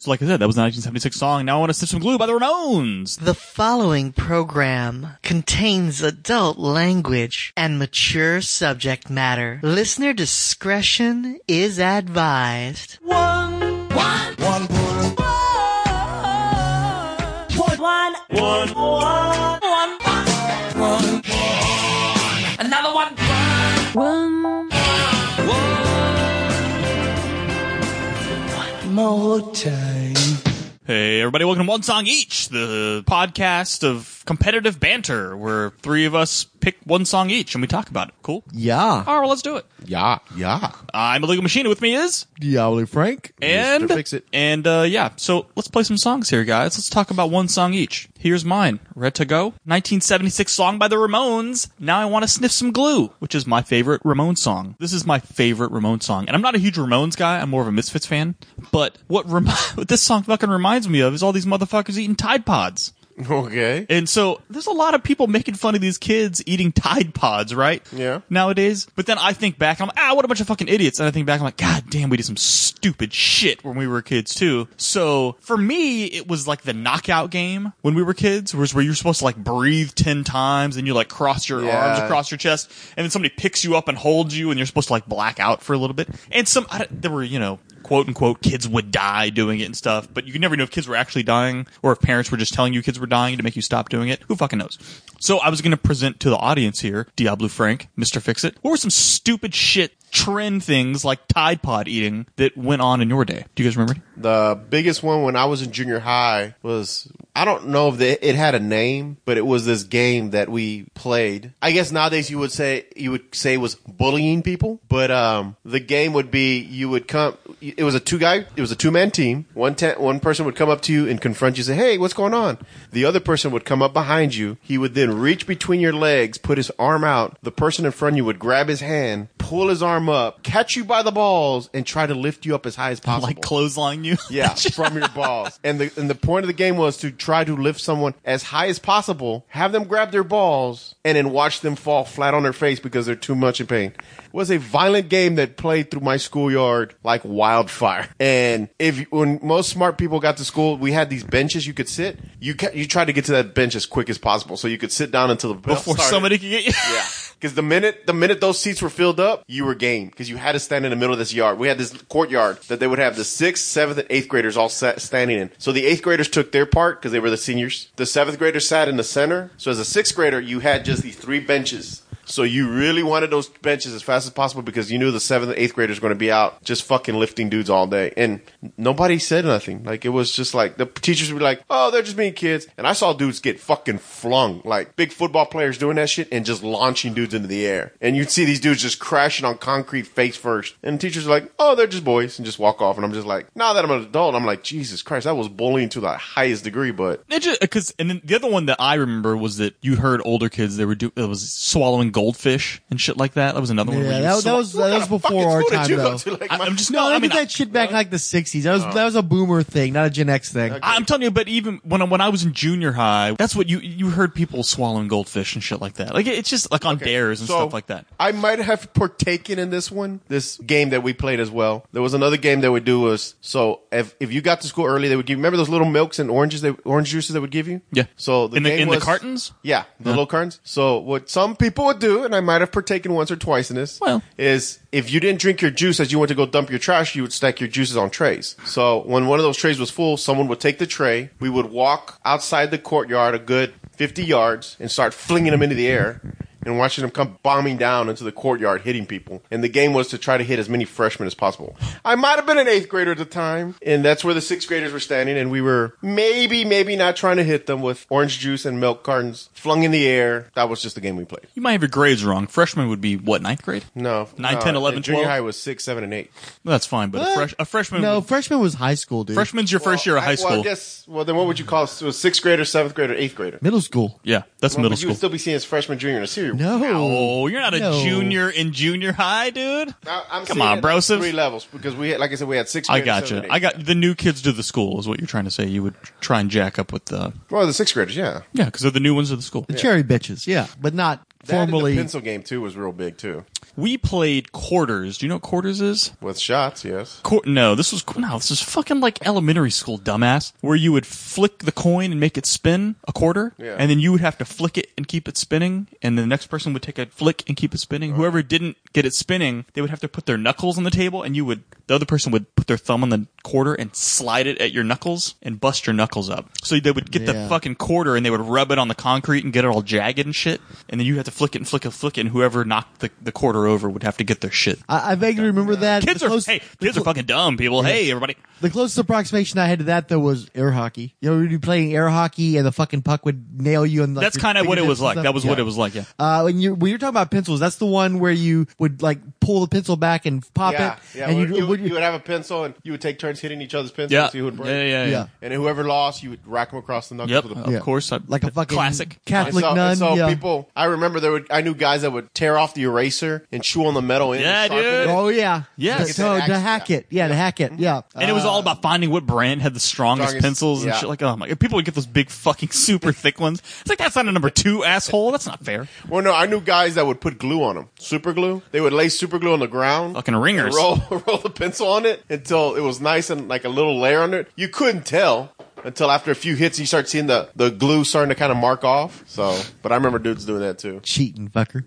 So like I said, that was the 1976 song. Now I want to sniff some glue by the Ramones. The following program contains adult language and mature subject matter. Listener discretion is advised. One, one, one, one, one, one, one, more time. Hey everybody, welcome to One Song Each, the podcast of competitive banter where three of us pick one song each and we talk about it. Cool? Yeah. All right, well, let's do it. Yeah. Yeah. I'm a Illegal Machine. With me is Diablo Frank. and Mr. Fix It. and uh, yeah. So let's play some songs here, guys. Let's talk about one song each. Here's mine. Red to go. 1976 song by the Ramones. Now I want to sniff some glue, which is my favorite Ramones song. This is my favorite Ramones song, and I'm not a huge Ramones guy. I'm more of a Misfits fan. But what, rem- what this song fucking reminds me of is all these motherfuckers eating Tide Pods. Okay. And so there's a lot of people making fun of these kids eating Tide Pods, right? Yeah. Nowadays. But then I think back, I'm like, ah, what a bunch of fucking idiots. And I think back, I'm like, God damn, we did some stupid shit when we were kids too. So for me, it was like the knockout game when we were kids, was where you're supposed to like breathe 10 times and you like cross your Yeah. arms across your chest and then somebody picks you up and holds you and you're supposed to like black out for a little bit. And some, I there were, you know, quote unquote kids would die doing it and stuff, but you could never know if kids were actually dying or if parents were just telling you kids were dying to make you stop doing it. Who fucking knows? So I was going to present to the audience here, Diablo Frank, Mr. Fix It. What were some stupid shit trend things like Tide Pod eating that went on in your day? Do you guys remember? The biggest one when I was in junior high was I don't know if it had a name, but it was this game that we played. I guess nowadays you would say you would say was bullying people, but um, the game would be you would come. It was a two guy. It was a two man team. One te- one person would come up to you and confront you, say, "Hey, what's going on?" The other person would come up behind you. He would then reach between your legs, put his arm out. The person in front of you would grab his hand, pull his arm up, catch you by the balls, and try to lift you up as high as possible. Like clothesline you? Yeah, from your balls. And the and the point of the game was to try to lift someone as high as possible, have them grab their balls, and then watch them fall flat on their face because they're too much in pain. It was a violent game that played through my schoolyard like wildfire. And if when most smart people got to school, we had these benches you could sit. You ca- you tried to get to that bench as quick as possible so you could sit down until the Before started. somebody could get you? Yeah. Because the minute the minute those seats were filled up, you were game. Because you had to stand in the middle of this yard. We had this courtyard that they would have the sixth, seventh, and eighth graders all sat, standing in. So the eighth graders took their part because they were the seniors. The seventh graders sat in the center. So as a sixth grader, you had just these three benches. So you really wanted those benches as fast as possible because you knew the seventh and eighth graders were going to be out just fucking lifting dudes all day. And nobody said nothing. Like it was just like the teachers would be like, "Oh, they're just being kids." And I saw dudes get fucking flung, like big football players doing that shit and just launching dudes into the air. And you'd see these dudes just crashing on concrete face first. And teachers are like, "Oh, they're just boys," and just walk off. And I'm just like, now that I'm an adult, I'm like, Jesus Christ, that was bullying to the highest degree. But just because, and then the other one that I remember was that you heard older kids they were do it was swallowing goldfish and shit like that. That was another one. where Yeah, you that, that swallow- was that was before our time though. to? Like, I- I'm just No, no. they I mean, did that shit back in like the '60s. That was oh. that was a boomer thing, not a Gen X thing. I, I'm telling you, but even when I, when I was in junior high, that's what you you heard people swallowing goldfish and shit like that. Like it's just like on dares and So, stuff like that. I might have partaken in this one, this game that we played as well. There was another game that would do was so if if you got to school early, they would give. Remember those little milks and oranges, they, orange juices they would give you. Yeah. So the in the game in was, the cartons. Yeah, the uh-huh. little cartons. So what some people would do, and I might have partaken once or twice in this, Well. is if you didn't drink your juice as you went to go dump your trash, you would stack your juices on trays. So when one of those trays was full, someone would take the tray. We would walk outside the courtyard a good 50 yards and start flinging them into the air. And watching them come bombing down into the courtyard, hitting people. And the game was to try to hit as many freshmen as possible. I might have been an eighth grader at the time, and that's where the sixth graders were standing, and we were maybe, maybe not trying to hit them with orange juice and milk cartons flung in the air. That was just the game we played. You might have your grades wrong. Freshman would be what ninth grade. No. Nine, no, 10, 11, in Junior 12? high was six, seven, and eight. Well, that's fine, but a, What? fresh, a freshman. no, would- freshman was high school, dude. freshman's your first year of high I- school. Well, I guess, well, then what would you call it? It was sixth grader, seventh grader, eighth grader. Middle school. yeah, that's Well, middle but You school. would still be seen as freshman, junior, and a senior. No. Oh, you're not a No. junior in junior high, dude. I- I'm Come on, it bro. So- three levels because we had, like I said, we had six. I graders, got seven, you. I got the new kids to the school is what you're trying to say. You would try and jack up with the Well, the sixth graders, yeah. yeah, because they're the new ones of the school. The cherry bitches, yeah, but not That and the pencil game too was real big too. We played quarters. Do you know what quarters is? With shots, yes. Qu- no, this was no, this is fucking like elementary school, dumbass. Where you would flick the coin and make it spin a quarter, Yeah. and then you would have to flick it and keep it spinning, and the next person would take a flick and keep it spinning. Whoever didn't get it spinning, they would have to put their knuckles on the table, and you would the other person would put their thumb on the quarter and slide it at your knuckles and bust your knuckles up. So they would get the Yeah. fucking quarter and they would rub it on the concrete and get it all jagged and shit, and then you have to flick it and flick it, and flick it, and whoever knocked the, the quarter over would have to get their shit. I, I vaguely remember that. Kids The are close- hey, the kids are clo- fucking dumb people. Hey, everybody. The closest approximation I had to that though was air hockey. You know, we'd be playing air hockey and the fucking puck would nail you. And like, That's your kind of what it fingertips was and like. stuff. That was what Yeah. it was like. Yeah. Uh, when you when you're talking about pencils, that's the one where you would like pull the pencil back and pop yeah, it, yeah. and you, you'd- you, would you would have a pencil and you would take turns hitting each other's pencils. Yeah. See who would break. Yeah, yeah, yeah. Yeah. And then whoever lost, you would rack them across the knuckles Yep. with a Of Yeah. course. I- like a fucking classic. Catholic and so, nun. and so yeah. people, I remember there would, I knew guys that would tear off the eraser and chew on the metal end. Yeah, and sharpen dude. it. Oh yeah, Yes. To, Get to, that axe- hack yeah. it, yeah, to hack it, mm-hmm. yeah. And it was all about finding what brand had the strongest, Strongest- pencils and yeah. shit. Like, oh my god, people would get those big fucking super thick ones. It's like that's not a number two asshole. That's not fair. Well, no, I knew guys that would put glue on them. Super glue. They would lay super glue on the ground. Fucking ringers. Roll, roll the pencil on it until it was nice and like a little layer under it. You couldn't tell until after a few hits, you start seeing the, the glue starting to kind of mark off. So, but I remember dudes doing that too. cheating, fucker.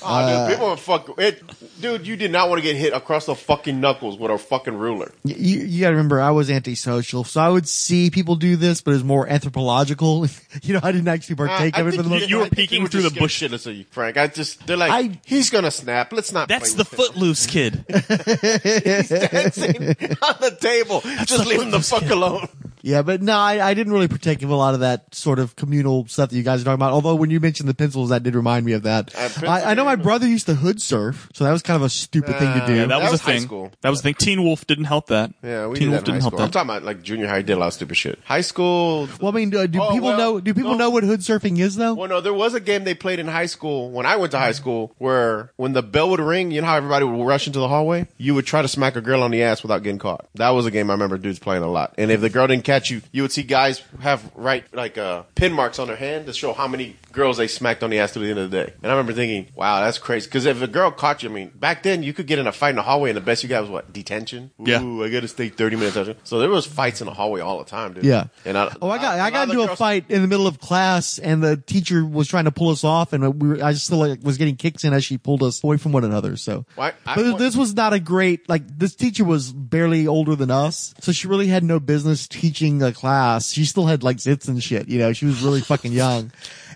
Oh, Uh, dude, people would fuck it. Dude, you did not want to get hit across the fucking knuckles with a fucking ruler. You, you gotta remember, I was antisocial, so I would see people do this, but it was more anthropological. you know, I didn't actually partake I of it for think the most you were part. I peeking through the bush. scared shitless of you, Frank. I just they're like, I- he's gonna snap. Let's not. That's play the with him." footloose kid. He's dancing on the table. just leave him the fuck alone. Yeah, but no, I, I didn't really partake of a lot of that sort of communal stuff that you guys are talking about. Although when you mentioned the pencils, that did remind me of that. Uh, I, I know my brother used to hood surf, so that was kind of a stupid thing to do. Yeah, that, That was, was a high thing. school. That was the thing. Teen Wolf didn't help that. Yeah, we Teen did Wolf that in high didn't help school. I'm that. talking about like junior high. Did a lot of stupid shit. High school. well, I mean, do, do Oh, people well, know? Do people no. know what hood surfing is though? Well, no, there was a game they played in high school when I went to high school where when the bell would ring, you know how everybody would rush into the hallway? You would try to smack a girl on the ass without getting caught. That was a game I remember dudes playing a lot. And if the girl didn't catch you, you would see guys have right like uh, pin marks on their hand to show how many girls they smacked on the ass to the end of the day. And I remember thinking, wow, that's crazy. Because if a girl caught you, I mean, back then you could get in a fight in the hallway and the best you got was what? Detention? Yeah. I got to stay 30 minutes. So there was fights in the hallway all the time, dude. Yeah. And I, Oh, I got I lot got of the into a girls- fight in the middle of class, and the teacher was trying to pull us off, and we were, I still like, was getting kicks in as she pulled us away from one another. So, Why- I- but this was not a great like this teacher was barely older than us, so she really had no business teaching a class. She still had like zits and shit, you know. She was really fucking young.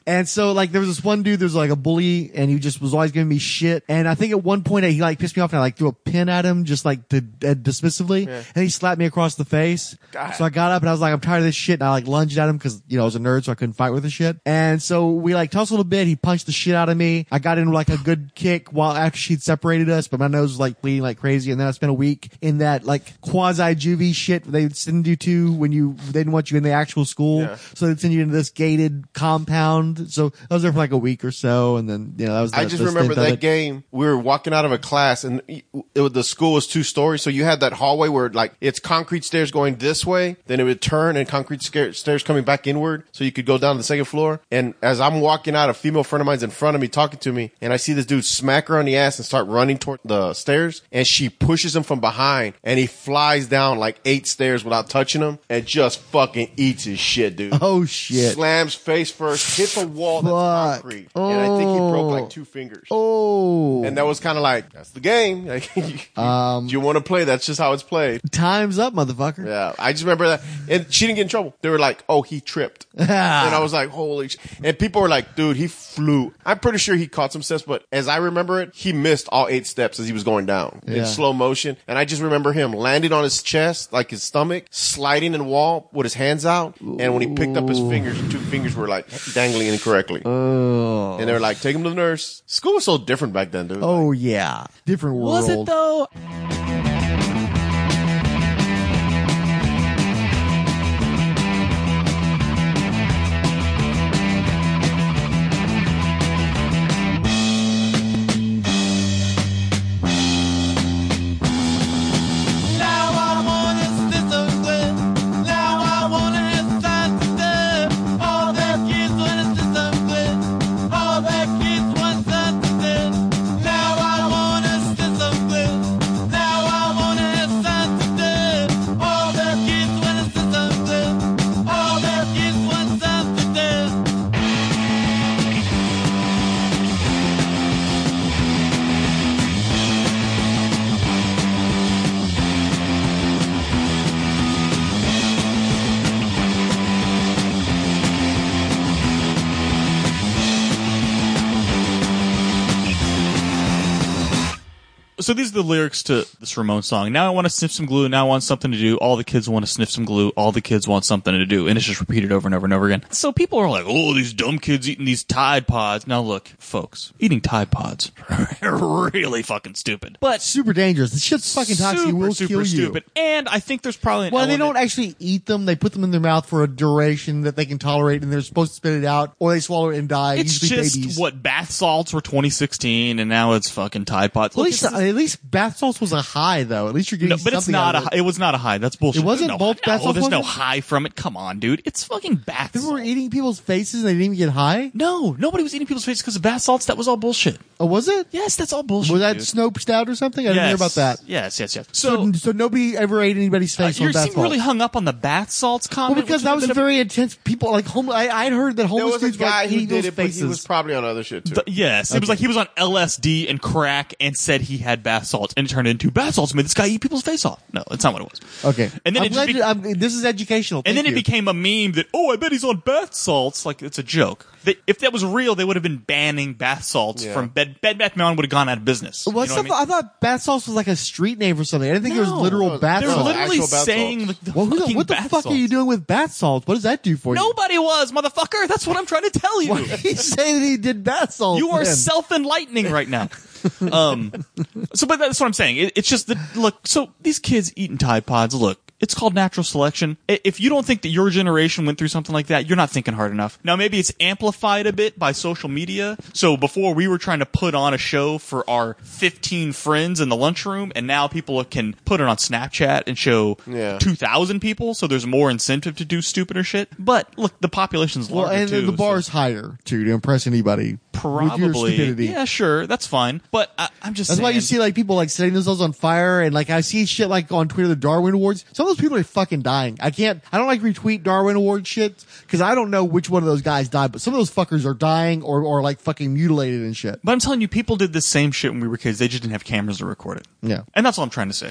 And so like there was this one dude, there was like a bully and he just was always giving me shit. And I think at one point he like pissed me off and I like threw a pin at him just like to, uh, dismissively. And he slapped me across the face. God. So I got up and I was like, I'm tired of this shit. And I like lunged at him because, you know, I was a nerd, so I couldn't fight with the shit. And so we like tussled a bit. He punched the shit out of me. I got in like a good kick while after she'd separated us, but my nose was like bleeding like crazy. And then I spent a week in that like quasi juvie shit they would send you to when you, they didn't want you in the actual school. Yeah. So they'd send you into this gated compound. So I was there for like a week or so. And then, you know, that was the, I just remember that game. We were walking out of a class, and it, it- the school was two stories. So you had that hallway where like it's concrete stairs going this way, then it would turn, and concrete stairs coming back inward, so you could go down to the second floor. And as I'm walking out, a female friend of mine's in front of me talking to me, and I see this dude smack her on the ass and start running toward the stairs, and she pushes him from behind, and he flies down like eight stairs without touching him, and just fucking eats his shit, dude. Oh shit. Slams face first, hits a wall that's Fuck. concrete, and I think he broke like two fingers. Oh. And that was kind of like, that's the game. Like, you, Um, you want to play? That's just how it's played. Time's up, motherfucker. Yeah, I just remember that, and she didn't get in trouble. They were like, "Oh, he tripped," and I was like, "Holy!" Sh-. And people were like, "Dude, he flew." I'm pretty sure he caught some steps, but as I remember it, he missed all eight steps as he was going down Yeah. in slow motion. And I just remember him landing on his chest, like his stomach, sliding in the wall with his hands out, and when he picked up his fingers, two fingers were like dangling incorrectly. Oh. And they were like, "Take him to the nurse." School was so different back then, dude. Oh yeah, different world. Was it though? So these are the lyrics to this Ramon song. Now I want to sniff some glue. Now I want something to do. All the kids want to sniff some glue. All the kids want something to do. And it's just repeated over and over and over again. So people are like, oh, these dumb kids eating these Tide Pods. Now look, folks, eating Tide Pods are really fucking stupid. But super dangerous. This shit's fucking toxic. super, It will super kill you. stupid. And I think there's probably an Well, they don't actually eat them. They put them in their mouth for a duration that they can tolerate, and they're supposed to spit it out, or they swallow it and die. It's just babies. what bath salts were 2016, and now it's fucking Tide Pods. At Look, least, this is- at least bath salts was a high, though. At least you're getting no, but it's not out a. of it. It was not a high. That's bullshit. It wasn't? No, Both no, bath salts There's no wasn't? high from it. Come on, dude. It's fucking bath. Salts. People were eating people's faces and they didn't even get high. No, nobody was eating people's faces because of bath salts. That was all bullshit. Oh, was it? Yes, that's all bullshit. Was that dude. Snope Stout or something? I didn't yes. hear about that. Yes, yes, yes. So, So, so nobody ever ate anybody's uh, face you on bath seem really hung up on the bath salts comment. well, because that was have been very intense. People like home. I I'd heard that homeless dudes were, guy like who eating did those it, but faces. he was probably on other shit too. Th- yes, it was like he was on LSD and crack and said he had bath salts and it turned into bath salts made this guy eat people's face off. No, that's not what it was. okay, And then I'm it just glad be- you- I'm- this is educational. And then it you. became a meme that, oh, I bet he's on bath salts. Like, it's a joke. They, if that was real, they would have been banning bath salts Yeah. from Bed, Bed Bath Beyond would have gone out of business. Well, You know what I mean? I, thought bath salts was like a street name or something. I didn't think it was literal No, bath They're salts. literally bath saying salts. the, the well, who the, fucking what the bath fuck salts. are you doing with bath salts? What does that do for you? Nobody was, motherfucker. That's what I'm trying to tell you. Why did he say that he did bath salts? You are self enlightening right now. um, so, but that's what I'm saying. It, it's just that look. So these kids eating Tide Pods. Look, it's called natural selection. If you don't think that your generation went through something like that, you're not thinking hard enough. Now, maybe it's amplified a bit by social media. So before we were trying to put on a show for our 15 friends in the lunchroom, and now people can put it on Snapchat and show Yeah. 2,000 people. So there's more incentive to do stupider shit. But look, the population's Well, larger and too. the so- bar's higher too to impress anybody. with your Probably. stupidity. Yeah, sure. That's fine. But I, I'm just That's why you see like people like setting themselves on fire and like I see shit like on Twitter the Darwin Awards. Some of those people are fucking dying. I can't. I don't like retweet Darwin Award shit because I don't know which one of those guys died, but some of those fuckers are dying or or like fucking mutilated and shit. But I'm telling you, people did the same shit when we were kids. They just didn't have cameras to record it. Yeah. And that's all I'm trying to say.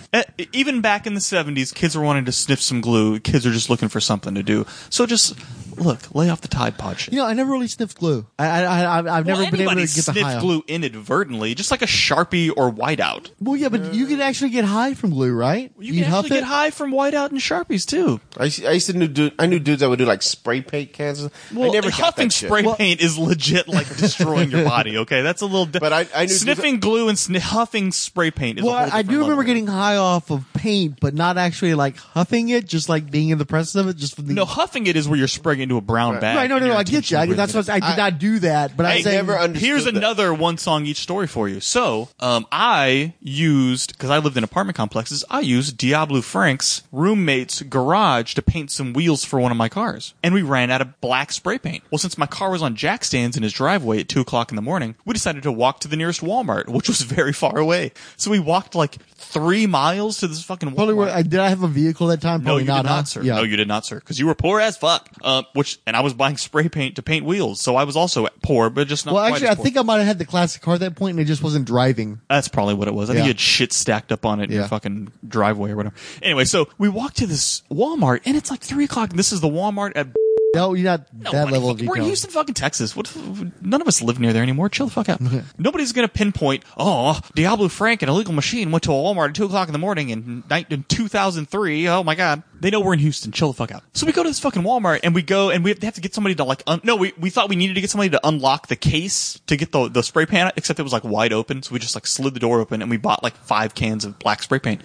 Even back in the 70s, kids were wanting to sniff some glue. Kids are just looking for something to do. So just, look, lay off the Tide Pod shit. You know, I never really sniffed glue. I I, I I've I've never been able anybody to get the high. sniffed off. glue inadvertently, just like a Sharpie or Whiteout. Well, yeah, but you can actually get high from glue, right? You You'd can huff actually it? get high from Whiteout and Sharpies, too. I used, I used to knew dude, I knew dudes that would do like spray paint cans. I never got huffing that shit. spray paint is legit like destroying your body. Okay, that's a little. Di- But I- I knew- sniffing glue and sni- huffing spray paint is. Well, a whole I I different do remember getting high off of paint, but not actually like huffing it, just like being in the presence of it, just for the. No, huffing it is where you're spraying into a brown bag. right, no, and no, your I get you. I, that's what I did not do that, but Hey, I'm saying never understood Here's that. another one song each story for you. So, um, I used because I lived in apartment complexes. I used Diablo Frank's roommate's garage to paint some wheels for one of my cars, and we ran out of black spray paint. Well, since my car was on jack stands in his driveway at two o'clock in the morning, we decided to walk to the nearest Walmart, which was very far away. So we walked like three miles to this fucking Probably Walmart. were, I, did I have a vehicle that time? No, Probably you not, did huh? not, sir. Yeah. No, you did not, sir. Because you were poor as fuck. Uh, which, and I was buying spray paint to paint wheels, so I was also poor, but just not. well, actually, I think I might have had the classic car at that point, and it just wasn't driving. That's probably what it was. I think Yeah. you had shit stacked up on it in your Yeah. fucking driveway or whatever. Anyway, so we walked to this Walmart, and it's like three o'clock. And this is the Walmart at No, you're not no, that we're level in- of We're in. Houston, fucking Texas. What? None of us live near there anymore. Chill the fuck out. Nobody's gonna pinpoint. Oh, Diablo Frank, an illegal machine, went to a Walmart at two o'clock in the morning in, in 2003. Oh my god. They know we're in Houston. Chill the fuck out. So we go to this fucking Walmart and we go and we have to get somebody to like. Un- no, we we thought we needed to get somebody to unlock the case to get the the spray paint, except it was like wide open. So we just like slid the door open and we bought like five cans of black spray paint.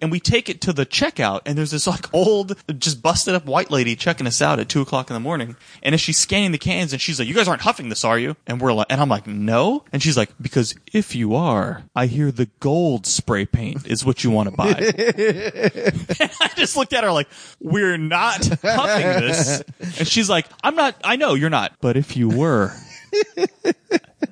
And we take it to the checkout, and there's this like old, just busted up white lady checking us out at two o'clock in the morning. And as she's scanning the cans, and she's like, "You guys aren't huffing this, are you?" And we're like, and I'm like, "No." And she's like, "Because if you are, I hear the gold spray paint is what you want to buy." and I just looked at her like, "We're not huffing this." And she's like, "I'm not. I know you're not, but if you were."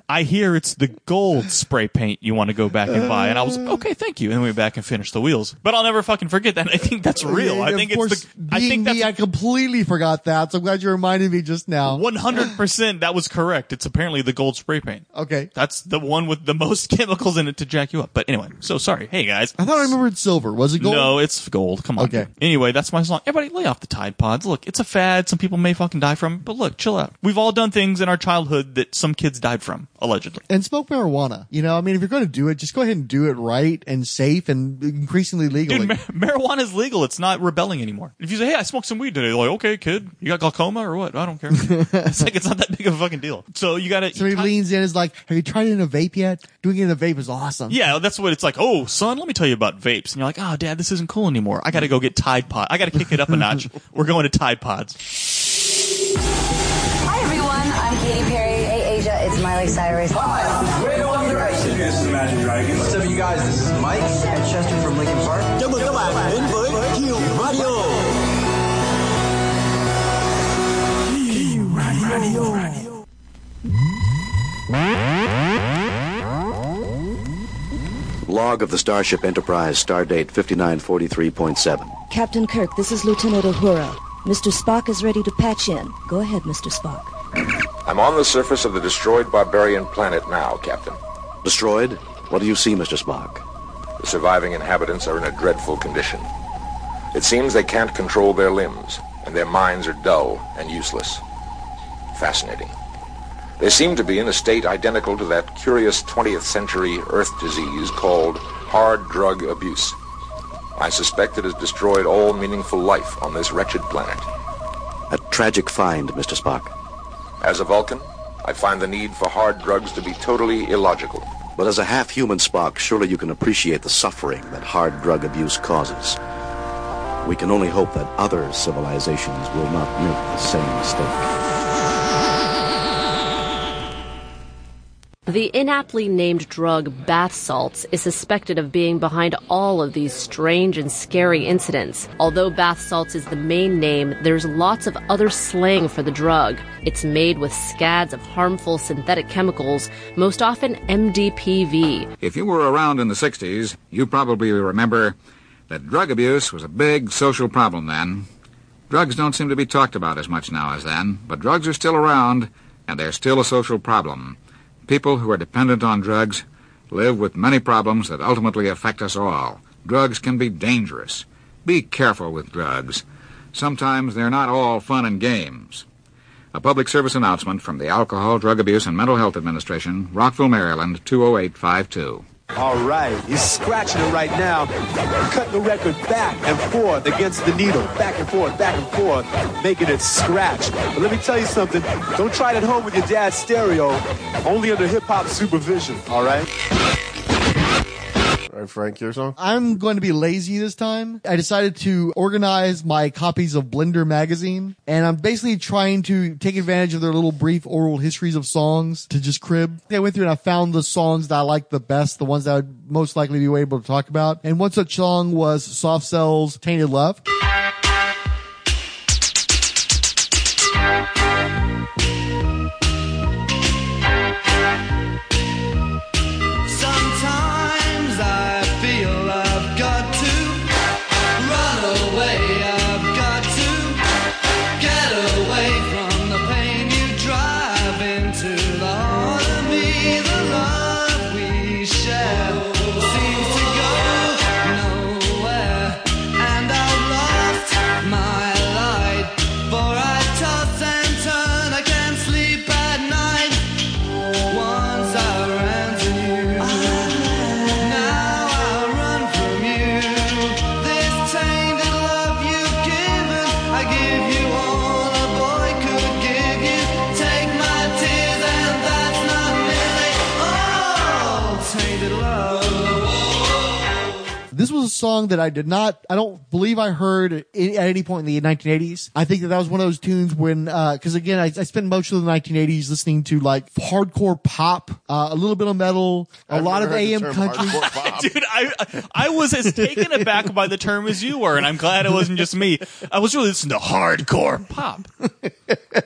I hear it's the gold spray paint you want to go back and buy. And I was like, okay, thank you. And we went back and finished the wheels. But I'll never fucking forget that. I think that's real. I think course, it's the, I think me, I completely forgot that. So I'm glad you reminded me just now. 100% that was correct. It's apparently the gold spray paint. Okay. That's the one with the most chemicals in it to jack you up. But anyway, so sorry. Hey guys. I thought I remembered silver. Was it gold? No, it's gold. Come on. Okay. Anyway, that's my song. Everybody lay off the Tide Pods. Look, it's a fad. Some people may fucking die from, but look, chill out. We've all done things in our childhood that some kids died from. Allegedly. and smoke marijuana. You know, I mean, if you're going to do it, just go ahead and do it right and safe and increasingly legal. Dude, mar- marijuana is legal. It's not rebelling anymore. If you say, "Hey, I smoked some weed today," they're like, "Okay, kid, you got glaucoma or what?" I don't care. it's like it's not that big of a fucking deal. So you got to. somebody leans in and is like, "Have you tried it in a vape yet? Doing it in a vape is awesome." Yeah, that's what it's like. Oh, son, let me tell you about vapes. And you're like, oh, dad, this isn't cool anymore. I got to go get Tide Pod. I got to kick it up a notch. We're going to Tide Pods. Miley Cyrus. Radio One Direction. This is Imagine Dragons. What's up, you guys? This is Mike and Chester from Linkin Park. Chào mừng các bạn đến với Kiều Radio. Log of the Starship Enterprise, stardate 5943.7. Captain Kirk, this is Lieutenant Uhura. Mr. Spock is ready to patch in. Go ahead, Mr. Spock. I'm on the surface of the destroyed barbarian planet now, Captain. Destroyed? What do you see, Mr. Spock? The surviving inhabitants are in a dreadful condition. It seems they can't control their limbs, and their minds are dull and useless. Fascinating. They seem to be in a state identical to that curious 20th century Earth disease called hard drug abuse. I suspect it has destroyed all meaningful life on this wretched planet. A tragic find, Mr. Spock. As a Vulcan, I find the need for hard drugs to be totally illogical. But as a half-human Spock, surely you can appreciate the suffering that hard drug abuse causes. We can only hope that other civilizations will not make the same mistake. The inaptly named drug bath salts is suspected of being behind all of these strange and scary incidents. Although bath salts is the main name, there's lots of other slang for the drug. It's made with scads of harmful synthetic chemicals, most often MDPV. If you were around in the 60s, you probably remember that drug abuse was a big social problem then. Drugs don't seem to be talked about as much now as then, but drugs are still around, and they're still a social problem. People who are dependent on drugs live with many problems that ultimately affect us all. Drugs can be dangerous. Be careful with drugs. Sometimes they're not all fun and games. A public service announcement from the Alcohol, Drug Abuse, and Mental Health Administration, Rockville, Maryland, 20852. All right, he's scratching it right now, cutting the record back and forth against the needle, back and forth, back and forth, making it scratch. But let me tell you something, don't try it at home with your dad's stereo, only under hip hop supervision, all right? All right, Frank, your song? I'm going to be lazy this time. I decided to organize my copies of Blender magazine, and I'm basically trying to take advantage of their little brief oral histories of songs to just crib. I went through and I found the songs that I liked the best, the ones that I would most likely be able to talk about. And one such song was Soft Cell's Tainted Love. Song that I did not, I don't believe I heard at any point in the 1980s. I think that that was one of those tunes when, uh, cause again, I, I spent most of the 1980s listening to like hardcore pop, uh, a little bit of metal, a I've lot of AM country. Dude, I I was as taken aback by the term as you were, and I'm glad it wasn't just me. I was really listening to hardcore pop.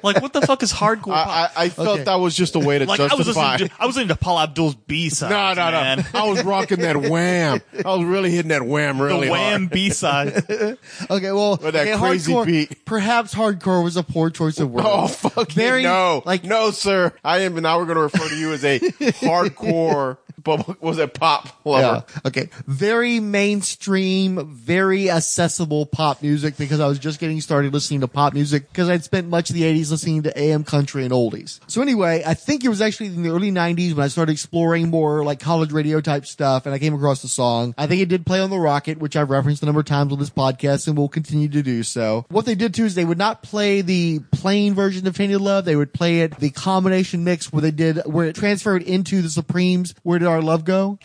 Like, what the fuck is hardcore I, pop? I, I felt Okay. that was just a way to like, I was justify. listening to I was listening to Paula Abdul's B side. no, no, no. I was rocking that wham. I was really hitting that wham really the Wham hard. B side. Okay, well, With that okay, crazy hardcore, beat. perhaps hardcore was a poor choice of words. Oh fuck Very, no! like- no, sir. I am now. We're going to refer to you as a hardcore But was it pop lover? Yeah. Okay. Very mainstream, very accessible pop music because I was just getting started listening to pop music because I'd spent much of the 80s listening to AM country and oldies. So anyway, I think it was actually in the early 90s when I started exploring more like college radio type stuff and I came across the song. I think it did play on the Rocket, which I've referenced a number of times on this podcast and will continue to do so. What they did too is they would not play the plain version of Tainted Love. They would play it the combination mix where they did, where it transferred into the Supremes. Where did our love go?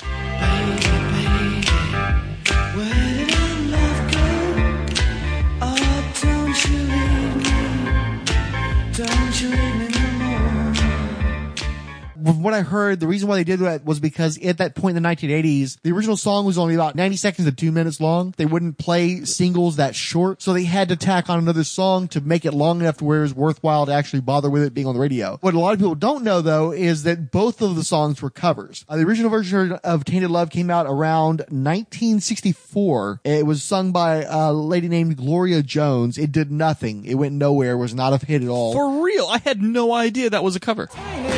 Oh, don't you leave me. What I heard, the reason why they did that was because at that point in the 1980s, the original song was only about 90 seconds to two minutes long. They wouldn't play singles that short, so they had to tack on another song to make it long enough to where it was worthwhile to actually bother with it being on the radio. What a lot of people don't know though is that both of the songs were covers. Uh, the original version of Tainted Love came out around 1964. It was sung by a lady named Gloria Jones. It did nothing. It went nowhere. It Was not a hit at all. For real, I had no idea that was a cover. Now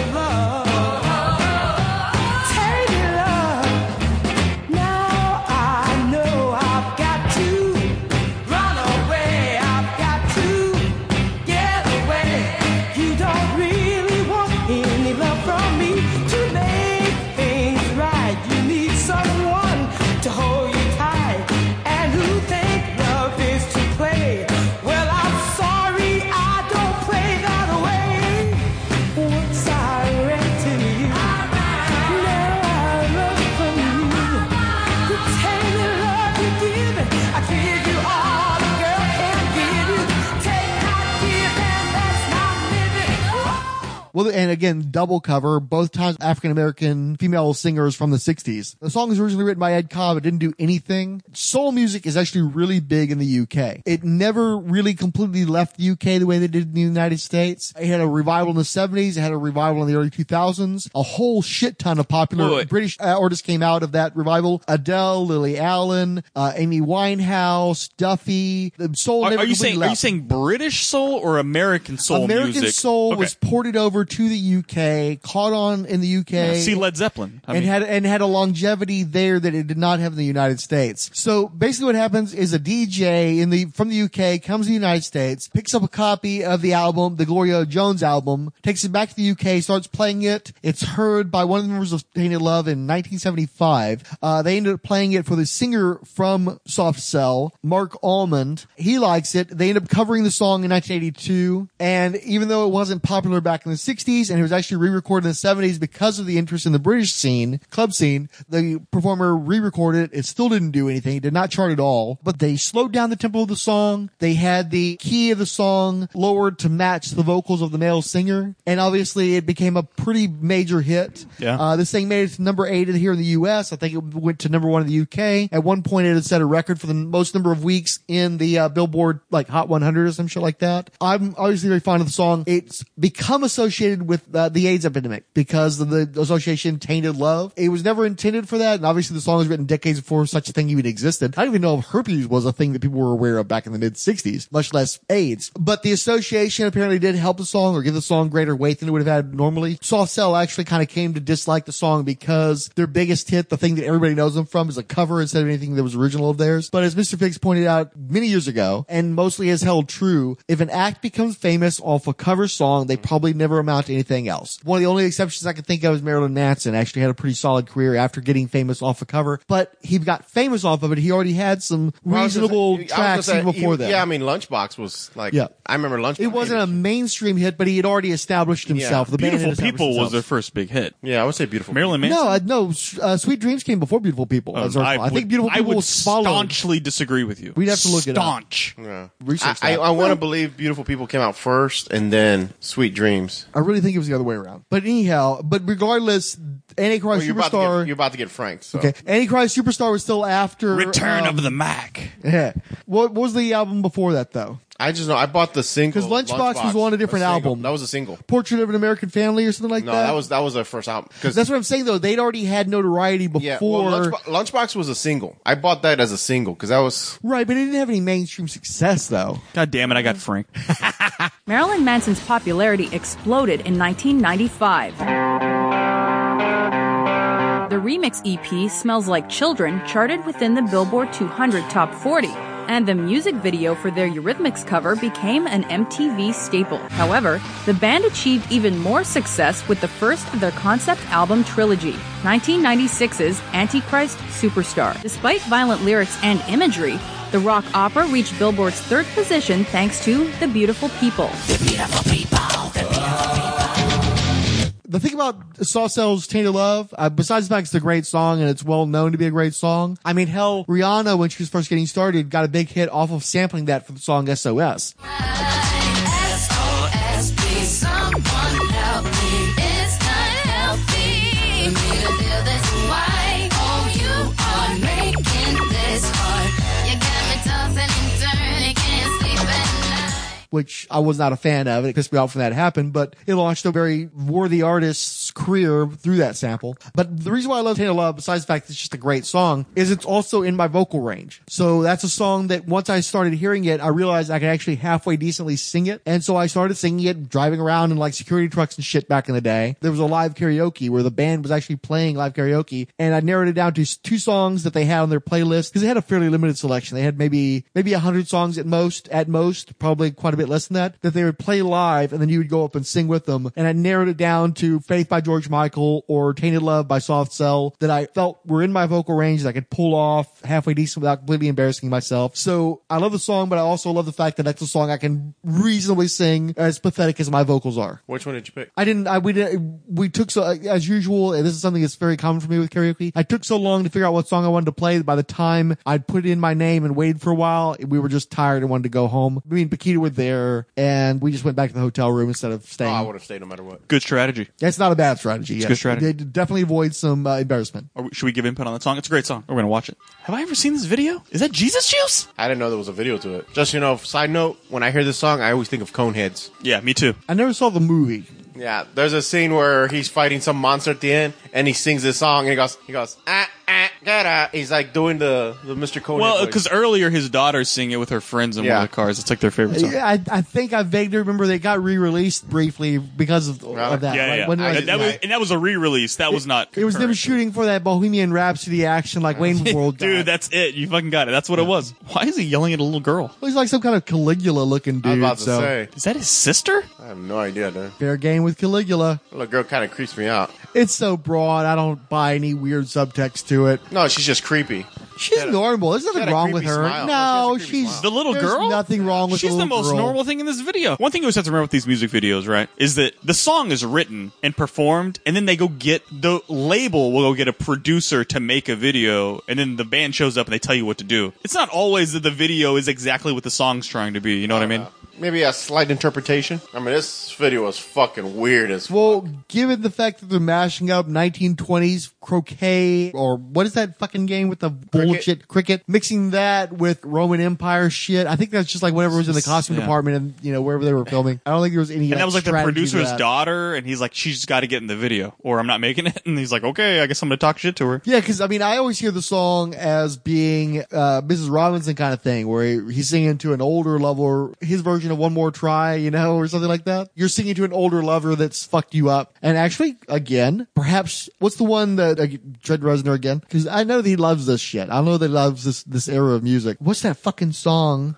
Well, and again, double cover, both times African American female singers from the 60s. The song was originally written by Ed Cobb. It didn't do anything. Soul music is actually really big in the UK. It never really completely left the UK the way they did in the United States. It had a revival in the 70s. It had a revival in the early 2000s. A whole shit ton of popular wait. British artists came out of that revival. Adele, Lily Allen, uh, Amy Winehouse, Duffy. The soul Are, never are you saying are you saying British soul or American soul American music? Soul Okay. was ported over to the UK, caught on in the UK. Yeah, see Led Zeppelin. I and mean- had and had a longevity there that it did not have in the United States. So basically, what happens is a DJ in the from the UK comes to the United States, picks up a copy of the album, the Gloria Jones album, takes it back to the UK, starts playing it. It's heard by one of the members of Tainted Love in 1975. Uh, they ended up playing it for the singer from Soft Cell, Marc Almond. He likes it. They end up covering the song in 1982, and even though it wasn't popular back in the 60s, and it was actually re-recorded in the 70s because of the interest in the British scene, club scene, the performer re-recorded it. It still didn't do anything. It did not chart at all, but they slowed down the tempo of the song. They had the key of the song lowered to match the vocals of the male singer, and obviously it became a pretty major hit. Yeah. Uh, this thing made it to number eight here in the U.S. I think it went to number one in the U.K. At one point, it had set a record for the most number of weeks in the uh, Billboard like Hot 100 or some shit like that. I'm obviously very fond of the song. It's become associated with uh, the AIDS epidemic because of the association Tainted Love. It was never intended for that, and obviously the song was written decades before such a thing even existed. I don't even know if herpes was a thing that people were aware of back in the mid 60s, much less AIDS. But the association apparently did help the song or give the song greater weight than it would have had normally. Soft Cell actually kind of came to dislike the song because their biggest hit, the thing that everybody knows them from, is a cover instead of anything that was original of theirs. But as Mr. Fix pointed out many years ago, and mostly has held true, if an act becomes famous off a cover song, they probably never amount to anything else. One of the only exceptions I can think of is Marilyn Manson actually had a pretty solid career after getting famous off a cover, but he got famous off of it. He already had some Well, I was gonna reasonable say- I tracks gonna even say, before he- that. Yeah, I mean, Lunchbox was like. Yeah. I remember Lunchbox. It wasn't a mainstream hit, but he had already established himself. The Beautiful established People was themselves. their first big hit. Yeah, I would say Beautiful. Marilyn Manson. No, uh, no. uh, Sweet Dreams came before Beautiful People. as I, recall. I, think would- Beautiful I People would was followed. staunchly disagree with you. We'd have to look it up. Staunch. Yeah. Research I, I. I want to believe Beautiful People came out first and then Sweet Dreams. I really think it was the other way around. But anyhow, but regardless, Antichrist Well, you're, about to Superstar. get, you're about to get franked. So. Okay, Antichrist Superstar was still after Return um, of the Mac. Yeah. What, what was the album before that though? I just know I bought the single because Lunchbox was on a different single. album. That was a single. Portrait of an American Family or something like no, that. No, that was that was their first album. Because That's what I'm saying though. They'd already had notoriety before. yeah, well, Lunchbox, Lunchbox was a single. I bought that as a single because that was Right, but it didn't have any mainstream success though. God damn it, I got Frank. Marilyn Manson's popularity exploded in 1995. The The remix EP Smells Like Children charted within the Billboard 200 Top 40, and the music video for their Eurythmics cover became an MTV staple. However, the band achieved even more success with the first of their concept album trilogy, 1996's Antichrist Superstar. Despite violent lyrics and imagery, the rock opera reached Billboard's third position thanks to The Beautiful People. The thing about Soft Cell's Tainted Love, uh, besides the fact it's a great song and it's well known to be a great song, I mean, hell, Rihanna, when she was first getting started, got a big hit off of sampling that for the song. SOS, which I was not a fan of. It pissed me off when that happened, but it launched a very worthy artist's career through that sample. But the reason why I love Tainted Love, besides the fact it's just a great song, is it's also in my vocal range. So that's a song that once I started hearing it, I realized I could actually halfway decently sing it. And so I started singing it driving around in like security trucks and shit back in the day. There was a live karaoke where the band was actually playing live karaoke and I narrowed it down to two songs that they had on their playlist because they had a fairly limited selection. They had maybe, maybe a hundred songs at most, at most, probably quite a bit less than that, that they would play live and then you would go up and sing with them. And I narrowed it down to Faith by George Michael or Tainted Love by Soft Cell that I felt were in my vocal range that I could pull off halfway decent without completely embarrassing myself. So I love the song, but I also love the fact that that's a song I can reasonably sing as pathetic as my vocals are. Which one did you pick? I didn't. I we didn't, We took so as usual. And this is something that's very common for me with karaoke. I took so long to figure out what song I wanted to play. By the time I'd put in my name and waited for a while, we were just tired and wanted to go home. Me and Paquita were there, and we just went back to the hotel room instead of Oh, staying. I would have stayed no matter what. Good strategy. That's not a bad strategy. It's yes. good strategy. They definitely avoid some uh, embarrassment. Are we- should we give input on that song? It's a great song. We're going to watch it. Have I ever seen this video? Is that Jesus Juice? I didn't know there was a video to it. Just you know, side note, when I hear this song, I always think of Coneheads. Yeah, me too. I never saw the movie. Yeah, there's a scene where he's fighting some monster at the end, and he sings this song, and he goes, he goes, ah, get. He's like doing the the Mr. Conehead. Well, voice. because earlier his daughters singing it with her friends in one of the cars. It's like their favorite song. Yeah, I, I think I vaguely remember they got re-released briefly because of, of that. Yeah, Like, yeah. when, like, that, that was, and that was a re-release. That was not. it was them concurrent. shooting for that Bohemian Rhapsody action like Wayne World. Dude, that's it. You fucking got it. That's what it was. Why is he yelling at a little girl? He's like some kind of Caligula looking dude. I was about to so say, Is that his sister? I have no idea, dude. fair game with Caligula. Little girl kind of creeps me out. It's so broad. I don't buy any weird subtext to it. No, she's just creepy. She's normal. There's had nothing a wrong with creepy her. smile. No, No, she has a creepy she's smile. The little there's girl? Nothing wrong with She's the, the little most girl. normal thing in this video. One thing you always have to remember with these music videos, right, is that the song is written and performed, and then they go get the label will go get a producer to make a video, and then the band shows up and they tell you what to do. It's not always that the video is exactly what the song's trying to be. You know what I mean? Uh, Maybe a slight interpretation. I mean, this video was fucking weird as Well, given the fact that they're mashing up 1920s croquet or what is that fucking game with the bullshit cricket, mixing that with Roman Empire shit, I think that's just like whatever was in the costume Yeah. department and you know wherever they were filming. I don't think there was any. And that was like the strategy to producer's that. daughter, and he's like, she's got to get in the video, or I'm not making it. And he's like, okay, I guess I'm gonna talk shit to her. Yeah, because I mean, I always hear the song as being uh, Mrs. Robinson kind of thing, where he, he's singing to an older lover, his version of "One More Try," you know, or something like that. You're singing to an older lover that's fucked you up, and actually, again, perhaps what's the one that uh, Trent Reznor again? Because I know that he loves this shit. I know that he loves this this era of music. What's that fucking song?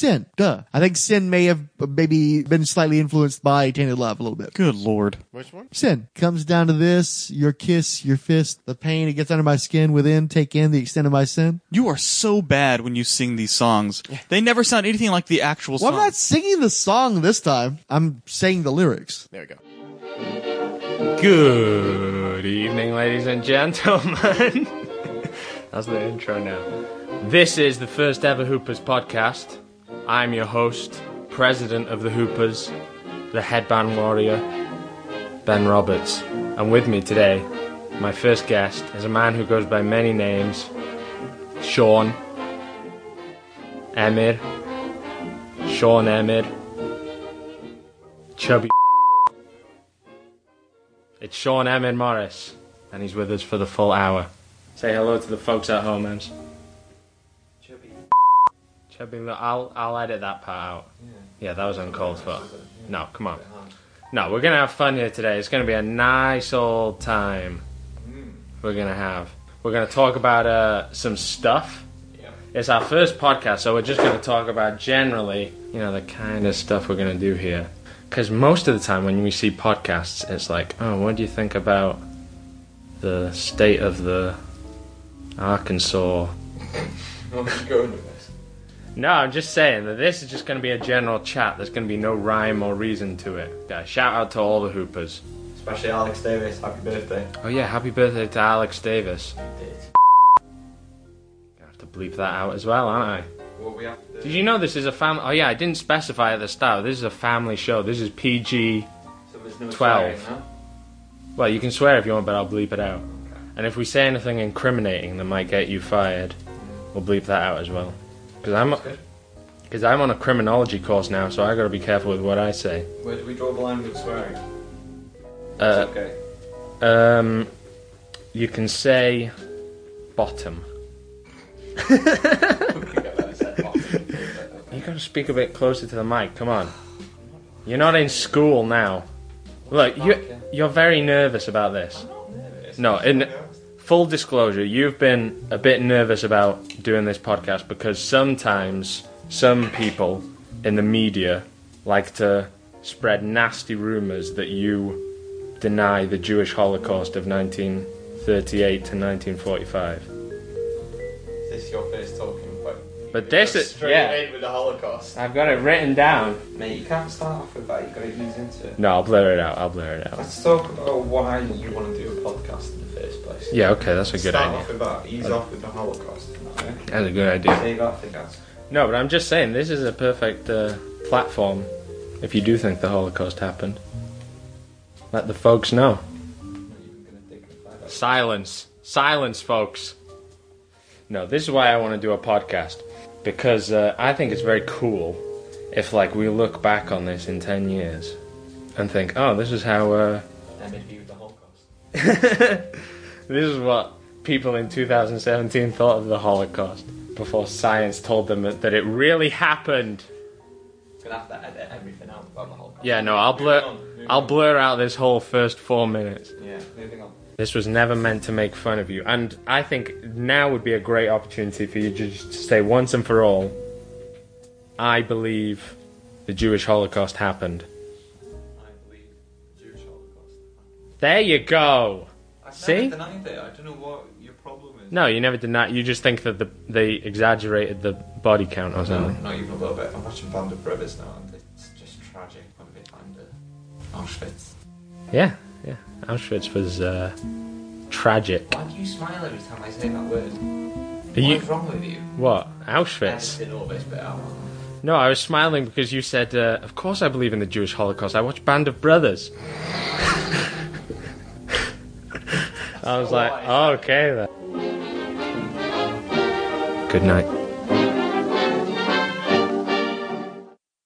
Sin, duh. I think Sin may have maybe been slightly influenced by Tainted Love a little bit. Good lord. Which one? Sin comes down to this: your kiss, your fist, the pain it gets under my skin. Within, take in the extent of my sin. You are so bad when you sing these songs. They never sound anything like the actual Well, song. I'm not singing the song this time. I'm saying the lyrics. There we go. Good evening, ladies and gentlemen. That's the intro now. This is the first ever Hoopers podcast. I'm your host, president of the Hoopers, the headband warrior, Ben Roberts. And with me today, my first guest is a man who goes by many names Sean, Emir, Sean Emir, chubby. It's Sean Emmett Morris, and he's with us for the full hour. Say hello to the folks at home, Ems. Chubby. Chubby, li- I'll I'll edit that part out. Yeah, that was uncalled for. No, come on. No, we're gonna have fun here today. It's gonna be a nice old time. We're gonna have. We're gonna talk about uh, some stuff. It's our first podcast, so we're just gonna talk about generally, you know, the kind of stuff we're gonna do here. Because most of the time when we see podcasts, it's like, oh, what do you think about the state of the Arkansas no, I'm just saying that this is just going to be a general chat. There's going to be no rhyme or reason to it. Yeah, shout out to all the Hoopers. Especially Alex Davis, happy birthday. Oh yeah, happy birthday to Alex Davis. I have to bleep that out as well, aren't I? What we have to do. Did you know this is a family? Oh yeah, I didn't specify at the start. This is a family show. This is PG. So no 12. swearing, no? Well, you can swear if you want, but I'll bleep it out. And if we say anything incriminating that might get you fired, we'll bleep that out as well. Because I'm, because I'm on a criminology course now, so I got to be careful with what I say. Where do we draw the line with swearing? Uh, okay. Um, you can say bottom. You got to speak a bit closer to the mic. Come on. You're not in school now. Look, you you're very nervous about this. No, in full disclosure, you've been a bit nervous about doing this podcast because sometimes some people in the media like to spread nasty rumors that you deny the Jewish Holocaust of 1938 to 1945. Is this your first talking? But this is Straight yeah. in with the Holocaust. I've got it written down. Mate, you can't start off with that, you've got to ease into it. No, I'll blur it out. I'll blur it out. Let's talk about why you want to do a podcast in the first place. Yeah, okay, that's a good Start idea. off with that, ease off with the Holocaust. Okay? That's a good idea. Save that thing out. No, but I'm just saying this is a perfect uh, platform if you do think the Holocaust happened. Let the folks know. Silence. Silence, folks. No, this is why I want to do a podcast. Because uh, I think it's very cool if, like, we look back on this in 10 years and think, oh, this is how. Uh, Emmett viewed the Holocaust. this is what people in 2017 thought of the Holocaust before science told them that that it really happened. Gonna have to edit everything out about the Holocaust. Yeah, no, I'll blur. Moving on, moving I'll blur out this whole first four minutes. Yeah, moving on. This was never meant to make fun of you, and I think now would be a great opportunity for you to just say once and for all, I believe the Jewish Holocaust happened. Jewish Holocaust. There you go. I've See? denied it. I don't know what your problem is. No, you never that. You just think that the, they exaggerated the body count or No, something. not even a little bit. I'm watching Band of Brothers now, and it's just tragic they find uh, Auschwitz. Yeah. Auschwitz was uh, tragic. Why do you smile every time I say that word? Are you- What's wrong with you? What? Auschwitz? Editing all this bit out. No, I was smiling because you said, uh, "Of course, I believe in the Jewish Holocaust. I watch Band of Brothers." I was like, oh, "Okay then." Good night.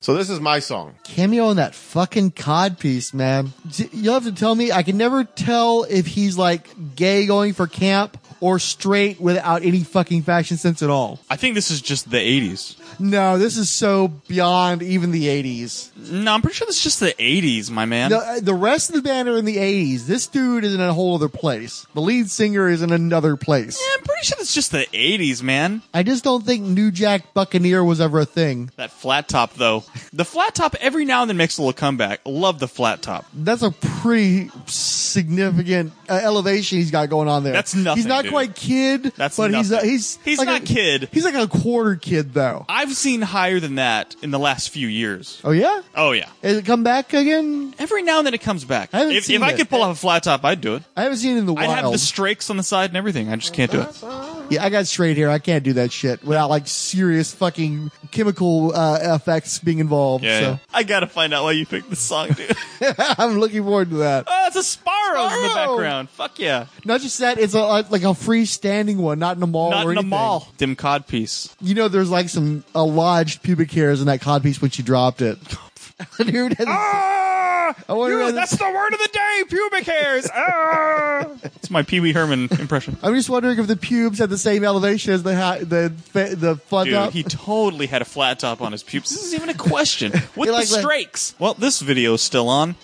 So this is my song. cameo in that fucking cod piece, man. You'll have to tell me. I can never tell if he's like gay going for camp or straight without any fucking fashion sense at all. I think this is just the 80s. No, this is so beyond even the 80s. No, I'm pretty sure this is just the 80s, my man. The, uh, the rest of the band are in the 80s. This dude is in a whole other place. The lead singer is in another place. Yeah, I'm pretty sure it's just the 80s, man. I just don't think New Jack Buccaneer was ever a thing. That flat top, though. The flat top every now and then makes a little comeback. Love the flat top. That's a pretty significant uh, elevation he's got going on there. That's nothing, He's not dude. quite kid, That's but he's uh, he's He's like not a, kid. He's like a quarter kid though. I've seen higher than that in the last few years. Oh yeah, Oh, yeah. has it come back again? Every now and then it comes back. I haven't If, seen if I it. could pull off a flat top, I'd do it. I haven't seen it in the wild. I'd wild. have the strakes on the side and everything. I just can't do it. yeah, I got straight hair. I can't do that shit without like serious fucking chemical uh, effects being involved. Yeah, so yeah. I gotta find out why you picked this song, dude. I'm looking forward to that. oh, it's a Sparrow in the Sparrow! background. Fuck yeah. Not just that, it's a like a freestanding one, not in a mall Not or in a anything. mall. Dim cod piece. You know, there's like some uh, lodged pubic hairs in that codpiece when she dropped it. Dude, has- Ah, I wonder you- that's the word of the day. Pubic hairs. Ah. it's my Pee Wee Herman impression. I'm just wondering if the pubes had the same elevation as the ha- the fa- the flat Dude, top. he totally had a flat top on his pubes. This isn't even a question. With You the like that- strakes. Well, this video's still on.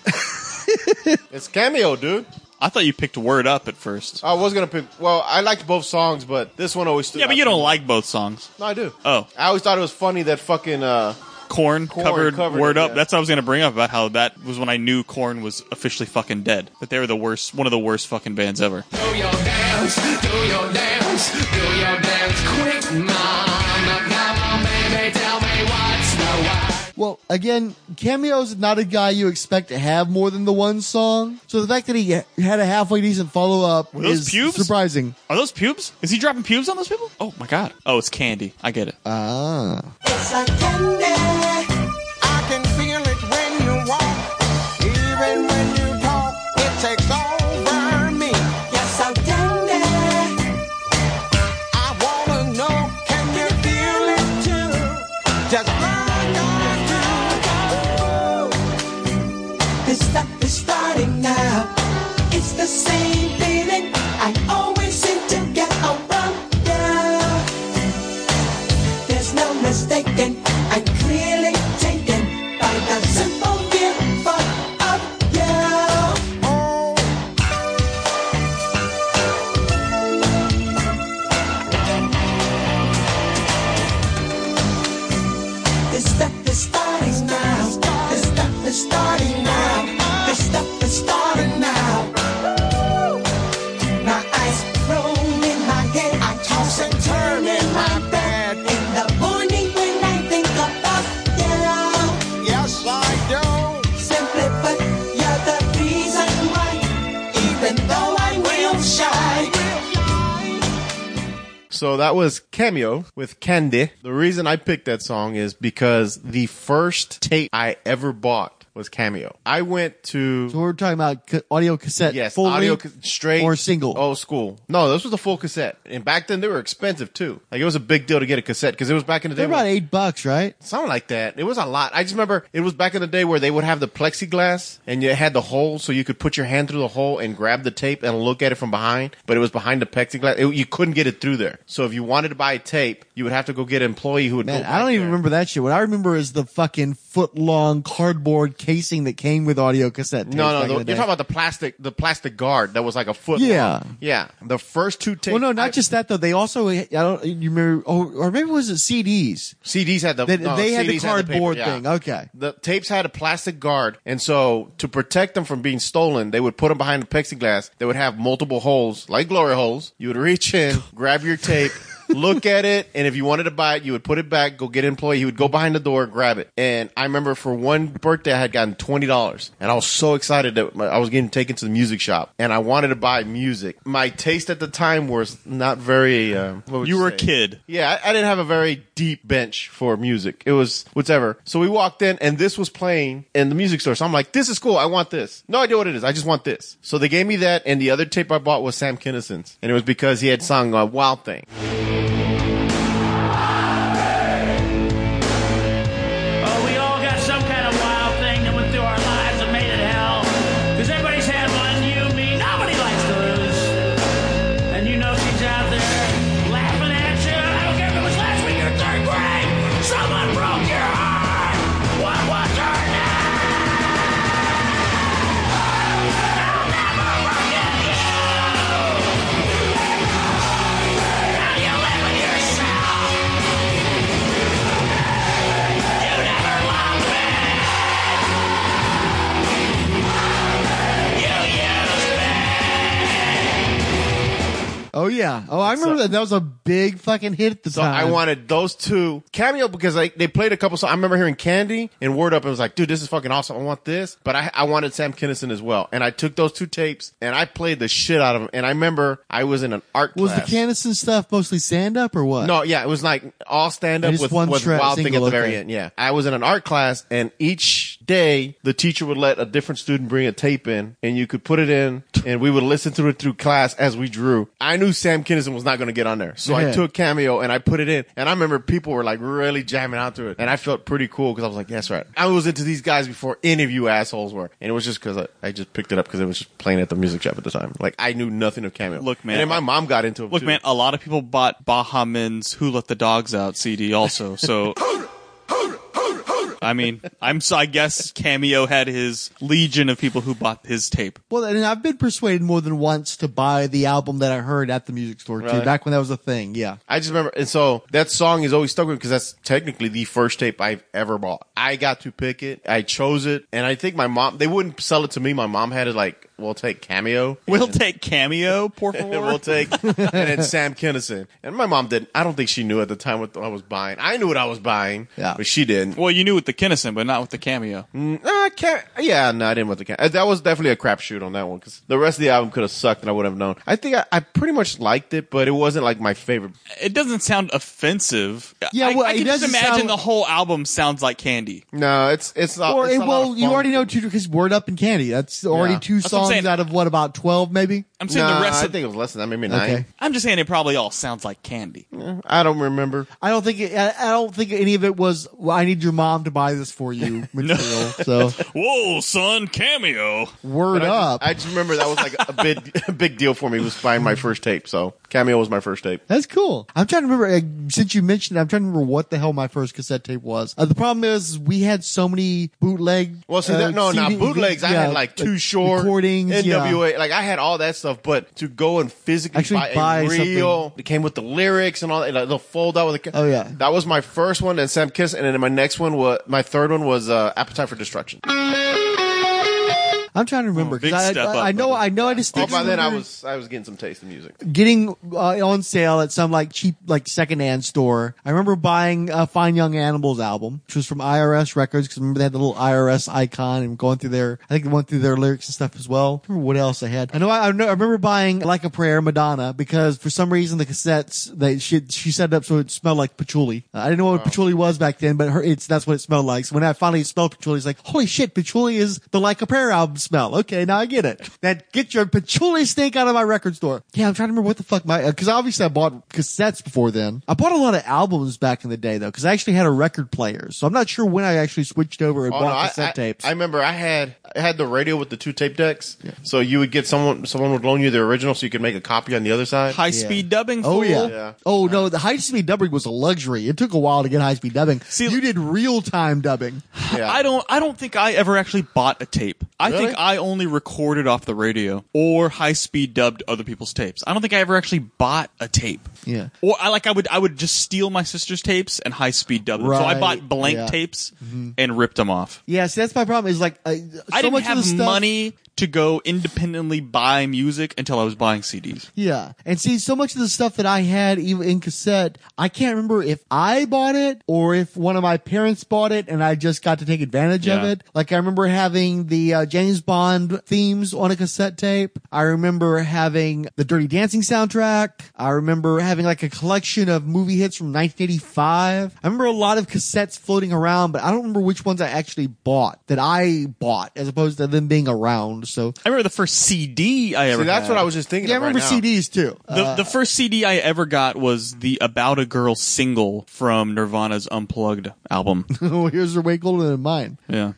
It's cameo, dude. I thought you picked Word Up at first. I was gonna pick. Well, I liked both songs, but this one always stood. Yeah, but out you to don't me. like both songs. No, I do. Oh. I always thought it was funny that fucking uh, Corn, Korn covered, covered Word it, Up. yeah. That's what I was going to bring up about how that was when I knew Korn was officially fucking dead. That they were the worst, one of the worst fucking bands ever. Do your dance, do your dance, do your dance quick, mama. Well, again, Cameo's not a guy you expect to have more than the one song. So the fact that he had a halfway decent follow up is pubes? surprising. Are those pubes? Is he dropping pubes on those people? Oh my god. Oh, it's candy. I get it. Ah. So that was Cameo with Candy. The reason I picked that song is because the first tape I ever bought was Cameo. I went to So we're talking about ca- audio cassette. yes, full audio length ca- straight or single. old school. No, this was a full cassette, and back then they were expensive too. Like it was a big deal to get a cassette because it was back in the day. They're about when- eight bucks, right? Something like that. It was a lot. I just remember it was back in the day where they would have the plexiglass and you had the hole so you could put your hand through the hole and grab the tape and look at it from behind, but it was behind the plexiglass. It- you couldn't get it through there. So if you wanted to buy a tape, you would have to go get an employee who would Man, I don't even there. remember that shit. What I remember is the fucking foot long cardboard casing that came with audio cassette. tapes No, no, the, you're talking about the plastic, the plastic guard that was like a foot. Yeah. long. yeah. The first two tapes. Well, no, not just that though. They also, I don't, you remember, oh, or maybe it was it CDs. CDs had the They, no, they had the cardboard paper, yeah. thing. Okay. The tapes had a plastic guard, and so to protect them from being stolen, they would put them behind the plexiglass. They would have multiple holes, like glory holes. You would reach in, grab your tape, look at it, and if you wanted to buy it, you would put it back, go get an employee. He would go behind the door, grab it. And I remember for one birthday, I had gotten twenty dollars, and I was so excited that I was getting taken to the music shop, and I wanted to buy music. My taste at the time was not very. Uh, would You were a kid. Yeah, I, I didn't have a very deep bench for music. It was whatever. So we walked in and this was playing in the music store. So I'm like, this is cool. I want this. No idea what it is. I just want this. So they gave me that and the other tape I bought was Sam Kinison's. And it was because he had sung uh, Wild Thing. Yeah. Oh, I remember that. That was a big fucking hit at the So time. I wanted those two cameo because like they played a couple songs. I remember hearing Candy and Word Up and was like, dude, this is fucking awesome. I want this. But I, I wanted Sam Kinison as well. And I took those two tapes and I played the shit out of them. And I remember I was in an art class. Was class. the Kinison stuff mostly stand up or what? No, yeah, it was like all stand up just with, one with track Wild Thing at single, the very okay. end. Yeah, I was in an art class, and each day, the teacher would let a different student bring a tape in, and you could put it in, and we would listen to it through class as we drew. I knew Sam Kinison was not going to get on there, so Yeah. I took Cameo and I put it in, and I remember people were like really jamming out to it, and I felt pretty cool because I was like, "Yes, right." I was into these guys before any of you assholes were, and it was just because I, I just picked it up because it was just playing at the music shop at the time. Like I knew nothing of Cameo. Look, man. and my uh, mom got into it. Look, too. man, a lot of people bought Baha Men's "Who Let the Dogs Out" CD also. So, I mean, I'm so I guess Cameo had his legion of people who bought his tape. Well, and I've been persuaded more than once to buy the album that I heard at the music store too. Back when that was a thing. Yeah. I just remember, and so that song is always stuck with me because that's technically the first tape I've ever bought. I got to pick it, I chose it, and I think my mom, they wouldn't sell it to me. My mom had it like, we'll take Cameo. We'll take Cameo, por favor. we'll take, and then Sam Kinison. And my mom didn't, I don't think she knew at the time what I was buying. I knew what I was buying, Yeah. but she didn't. Well, you knew what the Kinison, but not with the Cameo. Mm, I can't, yeah, no, I didn't with the Cameo. That was definitely a crapshoot on that one because the rest of the album could have sucked and I would have known. I think I, I pretty much liked it, but it wasn't like my favorite. It doesn't sound offensive. Yeah, I, well, I it can just imagine sound- the whole album sounds like candy. No, it's, it's not. Or, it's not well, you already know two because Word Up and Candy. That's already Yeah. two That's songs saying. out of what about twelve, maybe. I'm saying Nah, the rest I think it was less than that, maybe nine. Okay. I'm just saying it probably all sounds like candy. I don't remember. I don't think it, I, I don't think any of it was. Well, I need your mom to buy this for you material. So Whoa, son, Cameo. word I up. I just remember that was like a big, a big deal for me. Was buying my first tape. So Cameo was my first tape. That's cool. I'm trying to remember. Uh, since you mentioned, it, I'm trying to remember what the hell my first cassette tape was. Uh, the problem is we had so many bootleg. Well, see, uh, that, no, now CD bootlegs. I yeah, had like Too Short, recordings. NWA. Like I had all that stuff, but to go and physically Actually buy, buy a real, something. it came with the lyrics and all that. Like, they'll fold out with the. Oh, yeah. that was my first one, and Sam Kiss, and then my next one was my third one was uh, Appetite for Destruction. I'm trying to remember Oh, because step I, up, I know buddy. I know I Oh, distinctly by then I was I was getting some taste of music. getting uh, on sale at some like cheap like secondhand store. I remember buying a Fine Young Cannibals album, which was from IRS Records because remember they had the little IRS icon and going through their I think it went through their lyrics and stuff as well. I remember what else I had. I know I, I, know, I remember buying Like a Prayer Madonna because for some reason the cassettes they she she set it up so it smelled like patchouli. Uh, I didn't know what patchouli was back then, but her it's that's what it smelled like. So when I finally smelled patchouli, it's like holy shit, patchouli is the Like a Prayer album smell. Okay, now I get it. That get your patchouli stink out of my record store. Yeah, I'm trying to remember what the fuck my uh, because obviously I bought cassettes before then. I bought a lot of albums back in the day though because I actually had a record player. So I'm not sure when I actually switched over and Oh, no, bought I, cassette I- tapes. I remember I had I had the radio with the two tape decks. Yeah. So you would get someone someone would loan you the original so you could make a copy on the other side. High speed dubbing. Oh yeah. Yeah. Oh no, the high speed dubbing was a luxury. It took a while to get high speed dubbing. See- you did real time dubbing. Yeah. I don't. I don't think I ever actually bought a tape. I Really? think I only recorded off the radio or high speed dubbed other people's tapes. I don't think I ever actually bought a tape. Yeah. Or I like I would I would just steal my sister's tapes and high speed dub them. So I Right, bought blank yeah. tapes and ripped them off. Yeah, see, that's my problem. Is like uh, so I didn't much have of the stuff, money to go independently buy music until I was buying CDs. Yeah, and see, so much of the stuff that I had even in cassette, I can't remember if I bought it or if one of my parents bought it, and I just got to take advantage of it. Like I remember having the uh, James Bond themes on a cassette tape. I remember having the Dirty Dancing soundtrack. I remember having like a collection of movie hits from 1985. I remember a lot of cassettes floating around, but I don't remember which ones I actually bought that I bought as opposed to them being around. So I remember the first CD I ever. See, that's had. what I was just thinking. yeah, I of right remember now. CDs too. The Uh, the first CD I ever got was the About a Girl single from Nirvana's Unplugged album. well, yours are way colder than mine. Yeah.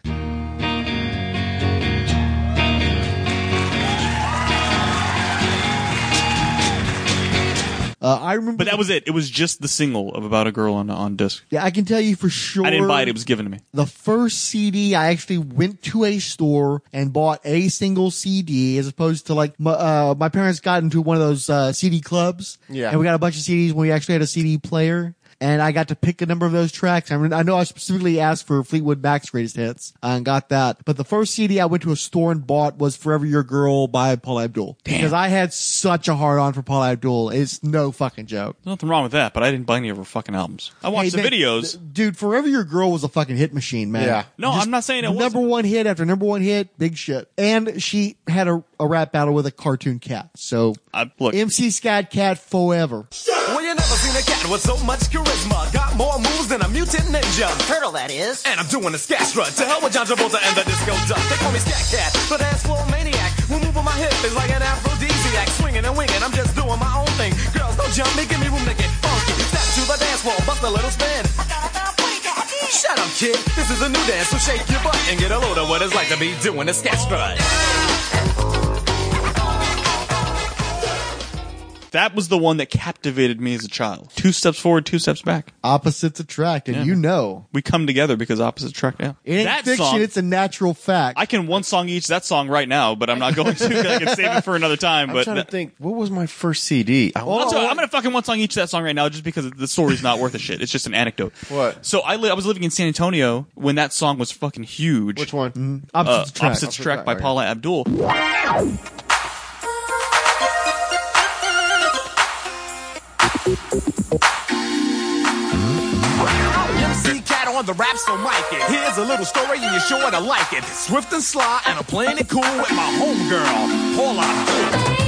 Uh, I remember, But that was it. It was just the single of About a Girl on on disc. yeah, I can tell you for sure. I didn't buy it. It was given to me. the first CD. I actually went to a store and bought a single CD, as opposed to like my, uh, my parents got into one of those uh, CD clubs. Yeah. and we got a bunch of CDs when we actually had a CD player. And I got to pick a number of those tracks. I mean, I know I specifically asked for Fleetwood Mac's greatest hits and got that. But the first CD I went to a store and bought was Forever Your Girl by Paula Abdul. Because I had such a hard on for Paula Abdul. It's no fucking joke. There's nothing wrong with that, but I didn't buy any of her fucking albums. I watched Hey, the man, videos. th- dude. Forever Your Girl was a fucking hit machine, man. Yeah. No, I'm not saying it number wasn't. one hit after number one hit, big shit. And she had a a rap battle with a cartoon cat. So I, look, MC Scat Cat forever. Well, you never seen a cat with so much charisma. Got more moves than a mutant ninja. Turtle, that is. And I'm doing a scat strut. To hell with John Travolta and the disco duck. They call me Scat Cat, the dance floor maniac. Who move on my hip is like an aphrodisiac. Swinging and winging, I'm just doing my own thing. Girls, don't jump me, give me room to get funky. Step to the dance floor, bust a little spin. Shut up, kid. This is a new dance, so shake your butt and get a load of what it's like to be doing a scat strut. That was the one that captivated me as a child. Two steps forward, two steps back. Opposites attract, and Yeah. you know. We come together because opposites attract. Yeah, It ain't that fiction, song. it's a natural fact. I can one song each that song right now, but I'm not going to. 'cause I can save it for another time. I'm but trying that- to think. What was my first CD? I, I'll tell you, I'm gonna fucking one song each that song right now, just because the story's not worth a shit. It's just an anecdote. What? So I li- I was living in San Antonio when that song was fucking huge. Which one? Mm-hmm. Uh, Opposites Attract. Opposites Attract by Opposites Paula Abdul. The rap, so mic it. Here's a little story and you're sure to like it. Swift and sly, and I'm playing it cool with my homegirl, Paula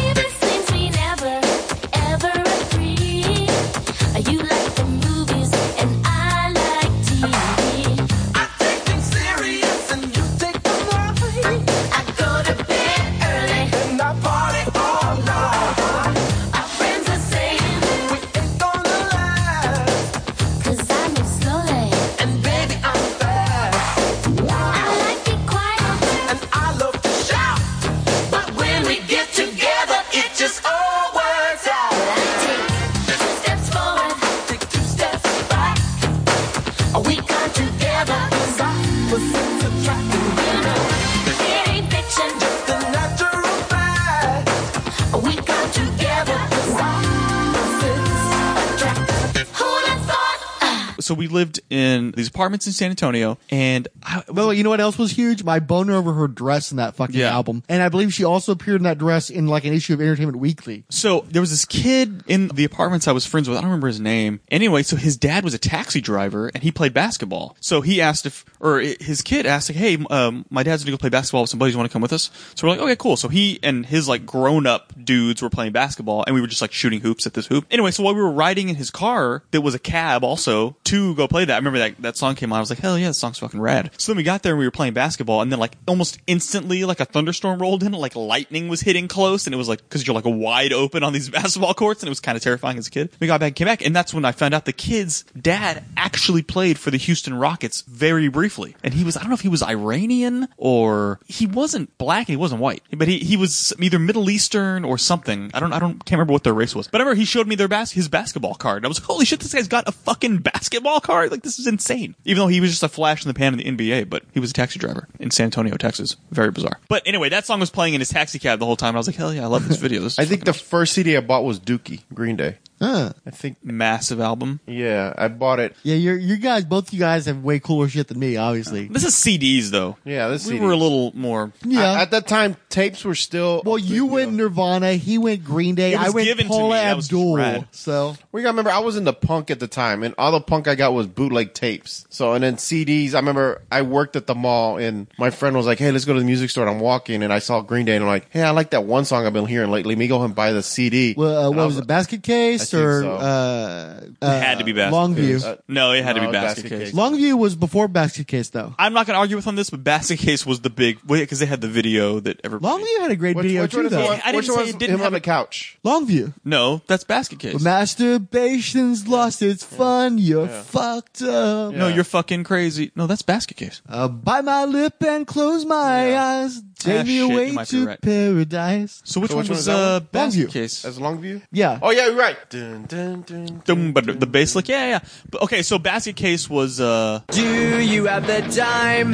So we lived in these apartments in San Antonio, and I, Well, you know what else was huge? My boner over her dress in that fucking Yeah. album. And I believe she also appeared in that dress in like an issue of Entertainment Weekly. So there was this kid in the apartments I was friends with. I don't remember his name. Anyway, so his dad was a taxi driver and he played basketball. So he asked if, or i- his kid asked like, "Hey, um, my dad's gonna go play basketball with some buddies. Want to come with us?" So we're like, "Okay, cool." So he and his like grown up dudes were playing basketball and we were just like shooting hoops at this hoop. Anyway, so while we were riding in his car, there was a cab also to go play that. I remember that that song came on. I was like, "Hell yeah, this song's fucking rad." So then we got there and we were playing basketball and then like almost instantly like a thunderstorm rolled in, like lightning was hitting close and it was like because you're like wide open on these basketball courts and it was kind of terrifying as a kid. We got back, came back, and that's when I found out the kid's dad actually played for the Houston Rockets very briefly, and he was I don't know if he was Iranian or he wasn't black and he wasn't white, but he he was either Middle Eastern or something. I don't I don't can't remember what their race was, but I remember he showed me their bas- his basketball card. And I was like, holy shit, this guy's got a fucking basketball card! Like this is insane. Even though he was just a flash in the pan in the NBA, but he was a taxi driver in San Antonio, Texas. Very bizarre. But anyway, that song was playing in his taxi cab the whole time. And I was like, hell yeah, I love this video. This I think the first CD I bought was Dookie, Green Day. Huh. I think massive album. Yeah, I bought it. Yeah, you're, you guys, both you guys have way cooler shit than me, obviously. This is CDs though. Yeah, this we CD. were a little more. Yeah. I- at that time, tapes were still. Well, you went Nirvana, he went Green Day, It was I went given to Paula me. That was Abdul. rad. So We gotta remember, I was into punk at the time, and all the punk I got was bootleg tapes. So, and then CDs. I remember I worked at the mall, and my friend was like, "Hey, let's go to the music store." And I'm walking, and I saw Green Day, and I'm like, "Hey, I like that one song I've been hearing lately. Let me go and buy the CD." well, uh, And what I was it, Basket Case I think or so. uh, It had to be basket Longview? case. Uh, no, it had to be basket, basket case. case. Longview was before Basket Case, though. I'm not going to argue with on this, but basket case was the big because they had the video that everybody. Longview had a great Which- video which too, one is the though. one- I didn't which say it didn't him have on a- the couch? Longview. No, that's basket case. Masturbation's lost its fun. You're fucked up. No, you're fucking crazy. No, that's basket case. Uh, bite my lip and close my eyes. Take Ah, me shit, away you might be to right. paradise. So which So one which one was is that uh, one? basket Longview. case? That's Longview. Yeah. Oh yeah, you're right. Dun, dun, dun, Dum, but the bass lick, yeah, yeah. But okay, so basket case was uh Do you have the time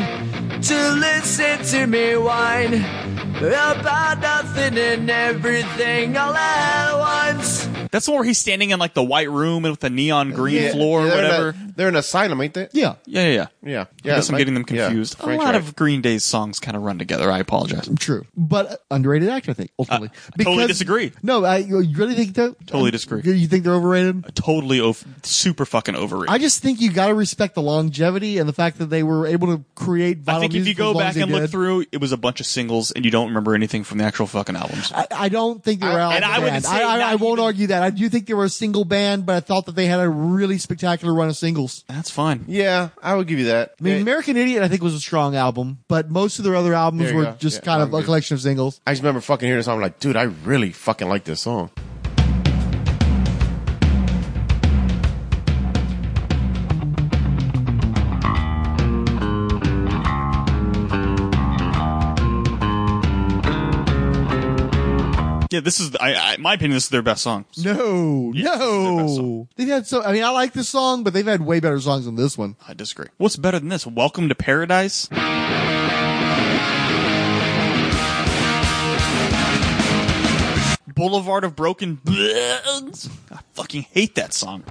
to listen to me whine about nothing and everything all at once? That's the one where he's standing in like the white room and with the neon green Yeah, floor or they're in whatever. a- they're in an asylum, ain't they? Yeah. Yeah, yeah, yeah. Yeah. I guess I'm like- getting them yeah, confused. a Frank's lot right. of Green Day's songs kind of run together. I apologize. True, but underrated actor, I think. Ultimately, Uh, totally disagree. No, I you really think that. Totally disagree. You think they're overrated? Totally, ov- super fucking overrated. I just think you got to respect the longevity and the fact that they were able to create. Vinyl I think if you for as go long back as they and look did. through, it was a bunch of singles, and you don't remember anything from the actual fucking albums. I, I don't think they were out. and I wouldn't say I, I, not I won't argue that. I do think they were a single band, but I thought that they had a really spectacular run of singles. That's fine. Yeah, I would give you that. I mean, Yeah. American Idiot, I think, was a strong album, but most of their other albums There you were go. just Yeah, kind of I'm a good. collection of singles. I just remember fucking hearing this song. I'm like, dude, I really fucking like this song. Yeah, this is, I, I, my opinion, this is their best song. No, no. They've had so. I mean, I like this song, but they've had way better songs than this one. I disagree. What's better than this? Welcome to Paradise? Boulevard of Broken Bloods. I fucking hate that song.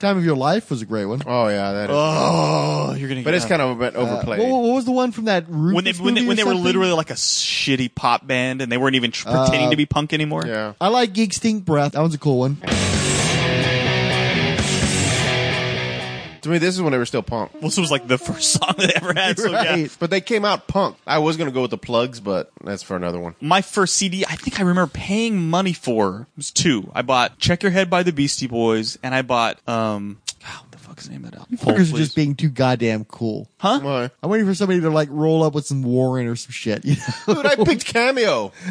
Time of Your Life was a great one. Oh yeah, that is. Oh, you're gonna. but it's kind of a bit Uh, overplayed. what, what was the one from that Rufus when they when they, movie when they were something? literally like a shitty pop band and they weren't even tr- pretending Uh, to be punk anymore. yeah. I like Geek Stink Breath. That one's a cool one. To me, this is when they were still punk. Well, this was like the first song they ever had. So yeah. But they came out punk. I was gonna go with the plugs, but that's for another one. My first CD, I think I remember paying money for was two. I bought "Check Your Head" by the Beastie Boys, and I bought um, God, what the fuck is the name of that album? Hold, Fuckers are please. just being too goddamn cool. Huh? I'm waiting for somebody to like roll up with some Warren or some shit. You know? Dude, I picked Cameo.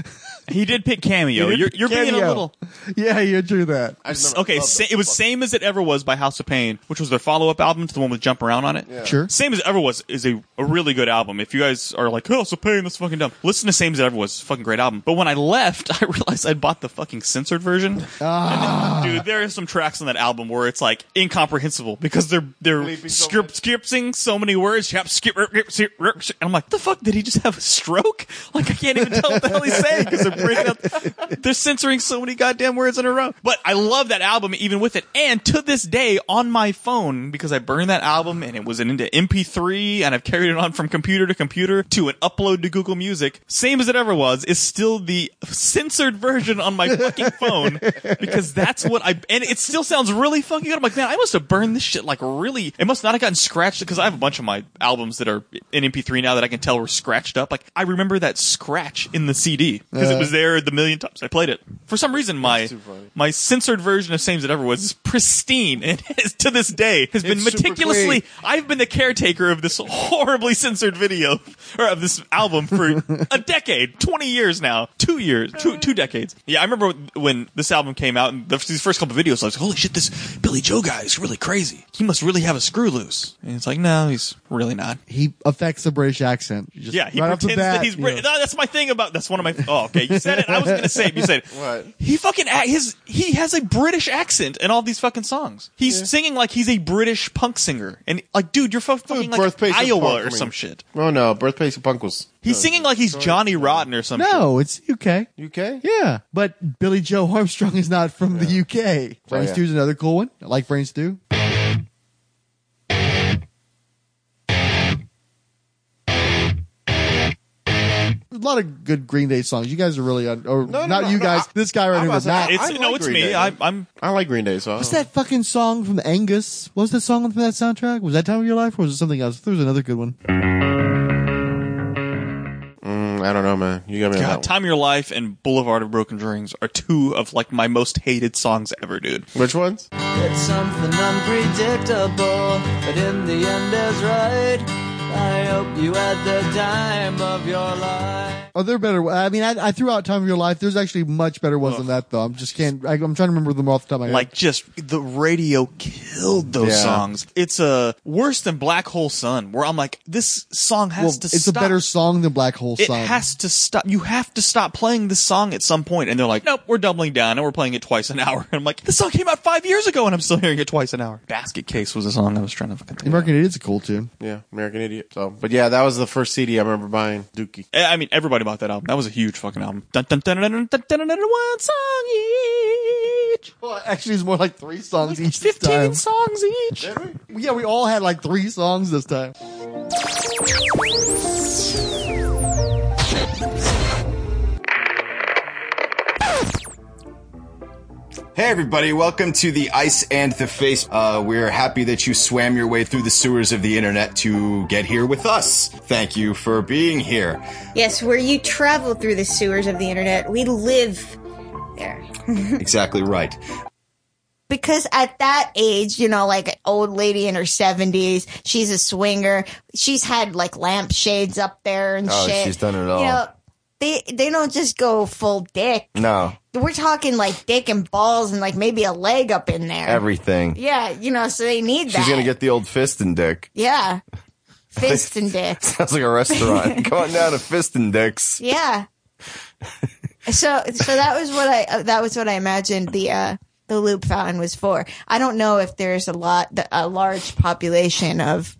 He did pick Cameo. You're, you're being a Cameo. little. yeah, you do that. Okay, sa- it was same as it ever was by House of Pain, which was their follow-up album to the one with Jump Around on it. Sure. Same as it ever was is a, a really good album. If you guys are like House of Pain, that's fucking dumb. Listen to Same as it ever was, it's a fucking great album. But when I left, I realized I'd bought the fucking censored version. Ah. Dude, there are some tracks on that album where it's like incomprehensible because they're they're skip, skipping so many words. Yep, skip, rip, rip, skip, rip, skip. And I'm like, the fuck did he just have a stroke? Like I can't even tell what the hell he's saying because they're up. They're censoring so many goddamn words in a row. But I love that album even with it. And to this day on my phone because I burned that album and it was an into MP3 and I've carried it on from computer to computer to an upload to Google Music. Same as it ever was is still the censored version on my fucking phone because that's what I and it still sounds really fucking good. I'm like, man, I must have burned this shit like really. It must not have gotten scratched because I have a bunch of my albums that are in MP3 now that I can tell were scratched up. Like I remember that scratch in the CD because it Uh. Was there the million times I played it. For some reason, my my censored version of Sames as It Ever Was is pristine and is, to this day has been It's super meticulously. I've been the caretaker of this horribly censored video or of this album for a decade, twenty years now, two years, two two decades. Yeah, I remember when this album came out and the, these first couple of videos, I was like, "Holy shit, this Billie Joe guy is really crazy. He must really have a screw loose." And it's like, no, he's really not. He affects the British accent. Just Yeah, he right off the pretends bat, that he's you British. know. No, that's my thing about. That's one of my. Oh, okay, you said it. I was gonna say it. You said it. What? He fucking act- his he has a British accent in all these fucking songs. He's singing like he's a British punk singer, and like, dude, you're fu- fucking like Birthplace of Iowa Punk, or I mean. some shit. Oh no, Birthplace of Punk was. He's singing like he's Johnny Rotten or something. No, it's UK. UK? Yeah, but Billie Joe Armstrong is not from the UK. Brain Oh, yeah. Stew's another cool one. I like Brain Stew. Lot of good Green Day songs. You guys are really on, or No, no, not no, you no, guys. I- this guy right I'm here, about but to say, Matt. I- It's I no, like it's Green me. Day. I, I'm I like Green Day, songs. What's that fucking song from Angus? What was that song from that soundtrack? Was that Time of Your Life, or was it something else? There was another good one. Mm, I don't know, man. You got me on that God. Time of Your Life and Boulevard of Broken Dreams are two of like my most hated songs ever, dude. Which ones? It's something unpredictable, but in the end is right. I hope you had the time of your life. Oh, they're better. I mean, I, I threw out Time of Your Life. There's actually much better ones than that, though. I'm just can't. I, I'm trying to remember them off the top of my head. Like just the radio killed those Yeah. songs. It's uh, worse than Black Hole Sun, where I'm like, this song has well, to it's stop. a better song than Black Hole It Sun. It has to stop. You have to stop playing this song at some point. And they're like, nope, we're doubling down and we're playing it twice an hour. And I'm like, this song came out five years ago and I'm still hearing it twice an hour. Basket Case was a song I was trying to fucking think. American Idiot's a cool tune. Yeah, American Idiot. See. So, but yeah, that was the first CD I remember buying. Dookie. Eh, I mean, everybody bought that album. That was a huge fucking album. Dun, dun, dun, dun, dun, dun, dun, dun, dun, one song each. Well, actually, it's more like three songs each. Fifteen this songs each. Yeah, we all had like three songs this time. Hey everybody, welcome to the Ice and the Face. Uh, we're happy that you swam your way through the sewers of the internet to get here with us. Thank you for being here. Yes, where you travel through the sewers of the internet, we live there. exactly right. because at that age, you know, like an old lady in her seventies, she's a swinger. She's had like lampshades up there and Oh, shit. she's done it all. You know, they they don't just go full dick. No, We're talking like dick and balls and like maybe a leg up in there. everything. Yeah, you know, so they need that. She's gonna get the old fist and dick. yeah, fist and dick. Sounds like a restaurant. Going down to fist and dicks. Yeah. so so that was what I uh, that was what I imagined the uh the loop fountain was for. I don't know if there's a lot a large population of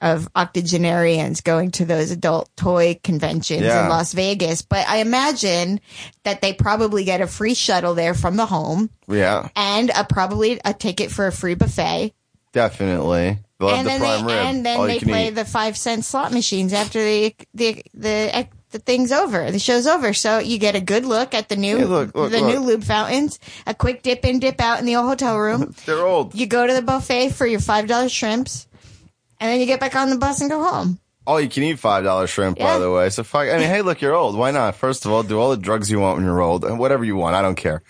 of octogenarians going to those adult toy conventions Yeah. in Las Vegas, but I imagine that they probably get a free shuttle there from the home Yeah, and a probably a ticket for a free buffet. definitely. They'll and the then they rib. and then they play eat. the five cent slot machines after the the the the thing's over. The show's over, so you get a good look at the new Hey, look, look, the look. new lube fountains. A quick dip in, dip out in the old hotel room. They're old. You go to the buffet for your five dollar shrimps, and then you get back on the bus and go home. All you can eat five dollar shrimp, by the way. So fuck. I mean, hey, look, you're old. Why not? First of all, do all the drugs you want when you're old, and whatever you want. I don't care.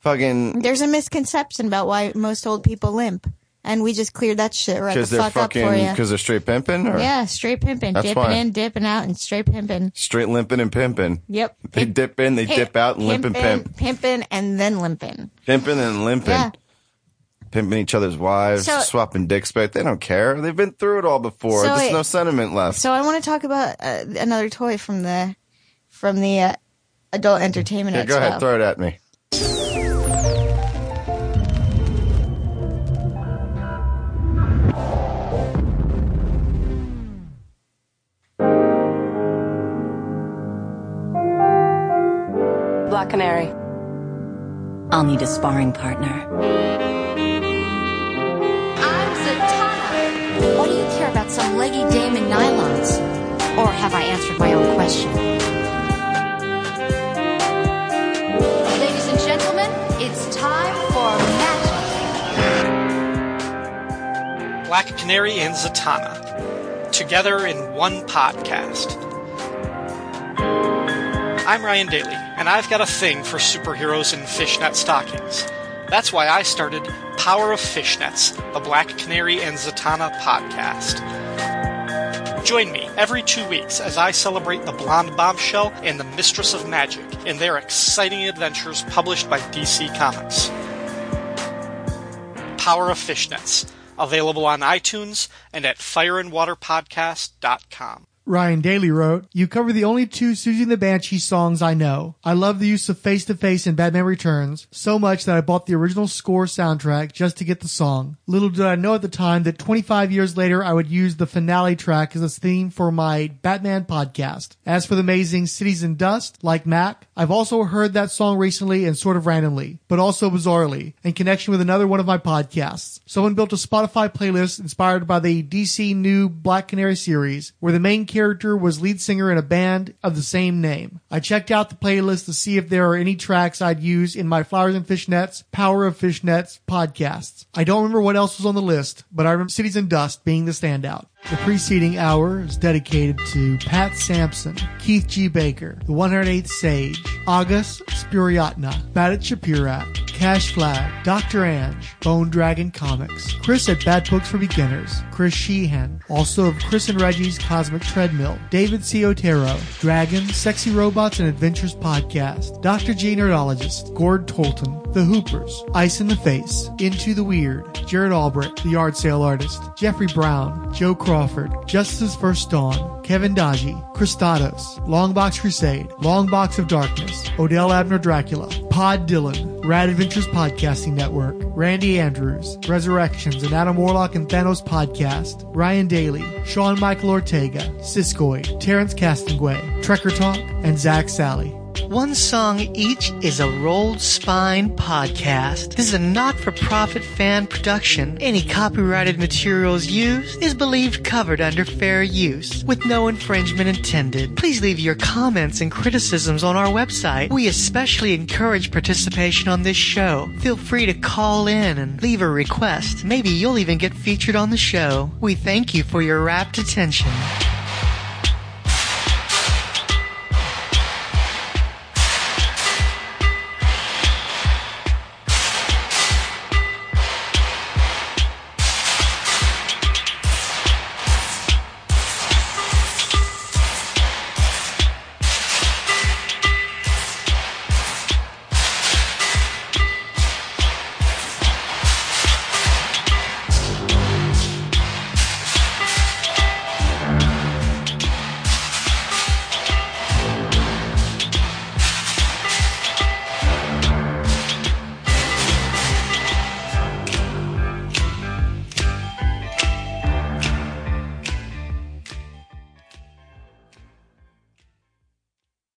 Fucking There's a misconception about why most old people limp, and we just cleared that shit right the because they're fuck up for fucking you. because they're straight pimping or Yeah, straight pimping, That's dipping why. in, dipping out, and straight pimping. straight limping and pimping. Yep. They dip in, they dip out, and limp and pimp. pimping, and then limping. Pimping and limping. Yeah. Pimping each other's wives, So- swapping dicks back. They don't care. They've been through it all before. So There's it- no sentiment left. So I want to talk about uh, another toy from the from the uh, adult entertainment yeah, expo. go ahead, throw it at me. Black Canary. I'll need a sparring partner. Some leggy dame in nylons? Or have I answered my own question? Ladies and gentlemen, it's time for magic. Black Canary and Zatanna, together in one podcast. I'm Ryan Daly, and I've got a thing for superheroes in fishnet stockings. That's why I started Power of Fishnets, the Black Canary and Zatanna podcast. Join me every two weeks as I celebrate the Blonde Bombshell and the Mistress of Magic in their exciting adventures published by DC Comics. Power of Fishnets, available on iTunes and at fireandwaterpodcast.com. Ryan Daly wrote, You cover the only two Siouxsie the Banshee songs I know. I love the use of Face to Face in Batman Returns so much that I bought the original score soundtrack just to get the song. Little did I know at the time that 25 years later I would use the finale track as a theme for my Batman podcast. As for the amazing Cities in Dust, like Mac, I've also heard that song recently and sort of randomly, but also bizarrely, in connection with another one of my podcasts. Someone built a Spotify playlist inspired by the DC new Black Canary series, where the main character was lead singer in a band of the same name. I checked out the playlist to see if there are any tracks I'd use in my Flowers and Fishnets, Power of Fishnets podcasts. I don't remember what else was on the list, but I remember Cities in Dust being the standout. The preceding hour is dedicated to Pat Sampson, Keith G. Baker, the 108th Sage, August Spuriatna, Badit Shapirat, Cash Flag, Dr. Ange, Bone Dragon Comics, Chris at Bad Books for Beginners, Chris Sheehan, also of Chris and Reggie's Cosmic Treadmill, David C. Otero, Dragon, Sexy Robots and Adventures Podcast, Dr. G. Nerdologist, Gord Tolton, The Hoopers, Ice in the Face, Into the Weird, Jared Albrecht, The Yard Sale Artist, Jeffrey Brown, Joe Crawford, Justice's First Dawn, Kevin Dodgy, Christados, Longbox Crusade, Longbox of Darkness, Odell Abner Dracula, Pod Dylan, Rad Adventures Podcasting Network, Randy Andrews, Resurrections, and Adam Warlock and Thanos Podcast, Ryan Daly, Sean Michael Ortega, Siskoid, Terrence Castanguay, Trekker Talk, and Zach Sally. One Song Each is a Rolled Spine podcast. This is a not-for-profit fan production. Any copyrighted materials used is believed covered under fair use, with no infringement intended. Please leave your comments and criticisms on our website. We especially encourage participation on this show. Feel free to call in and leave a request. Maybe you'll even get featured on the show. We thank you for your rapt attention.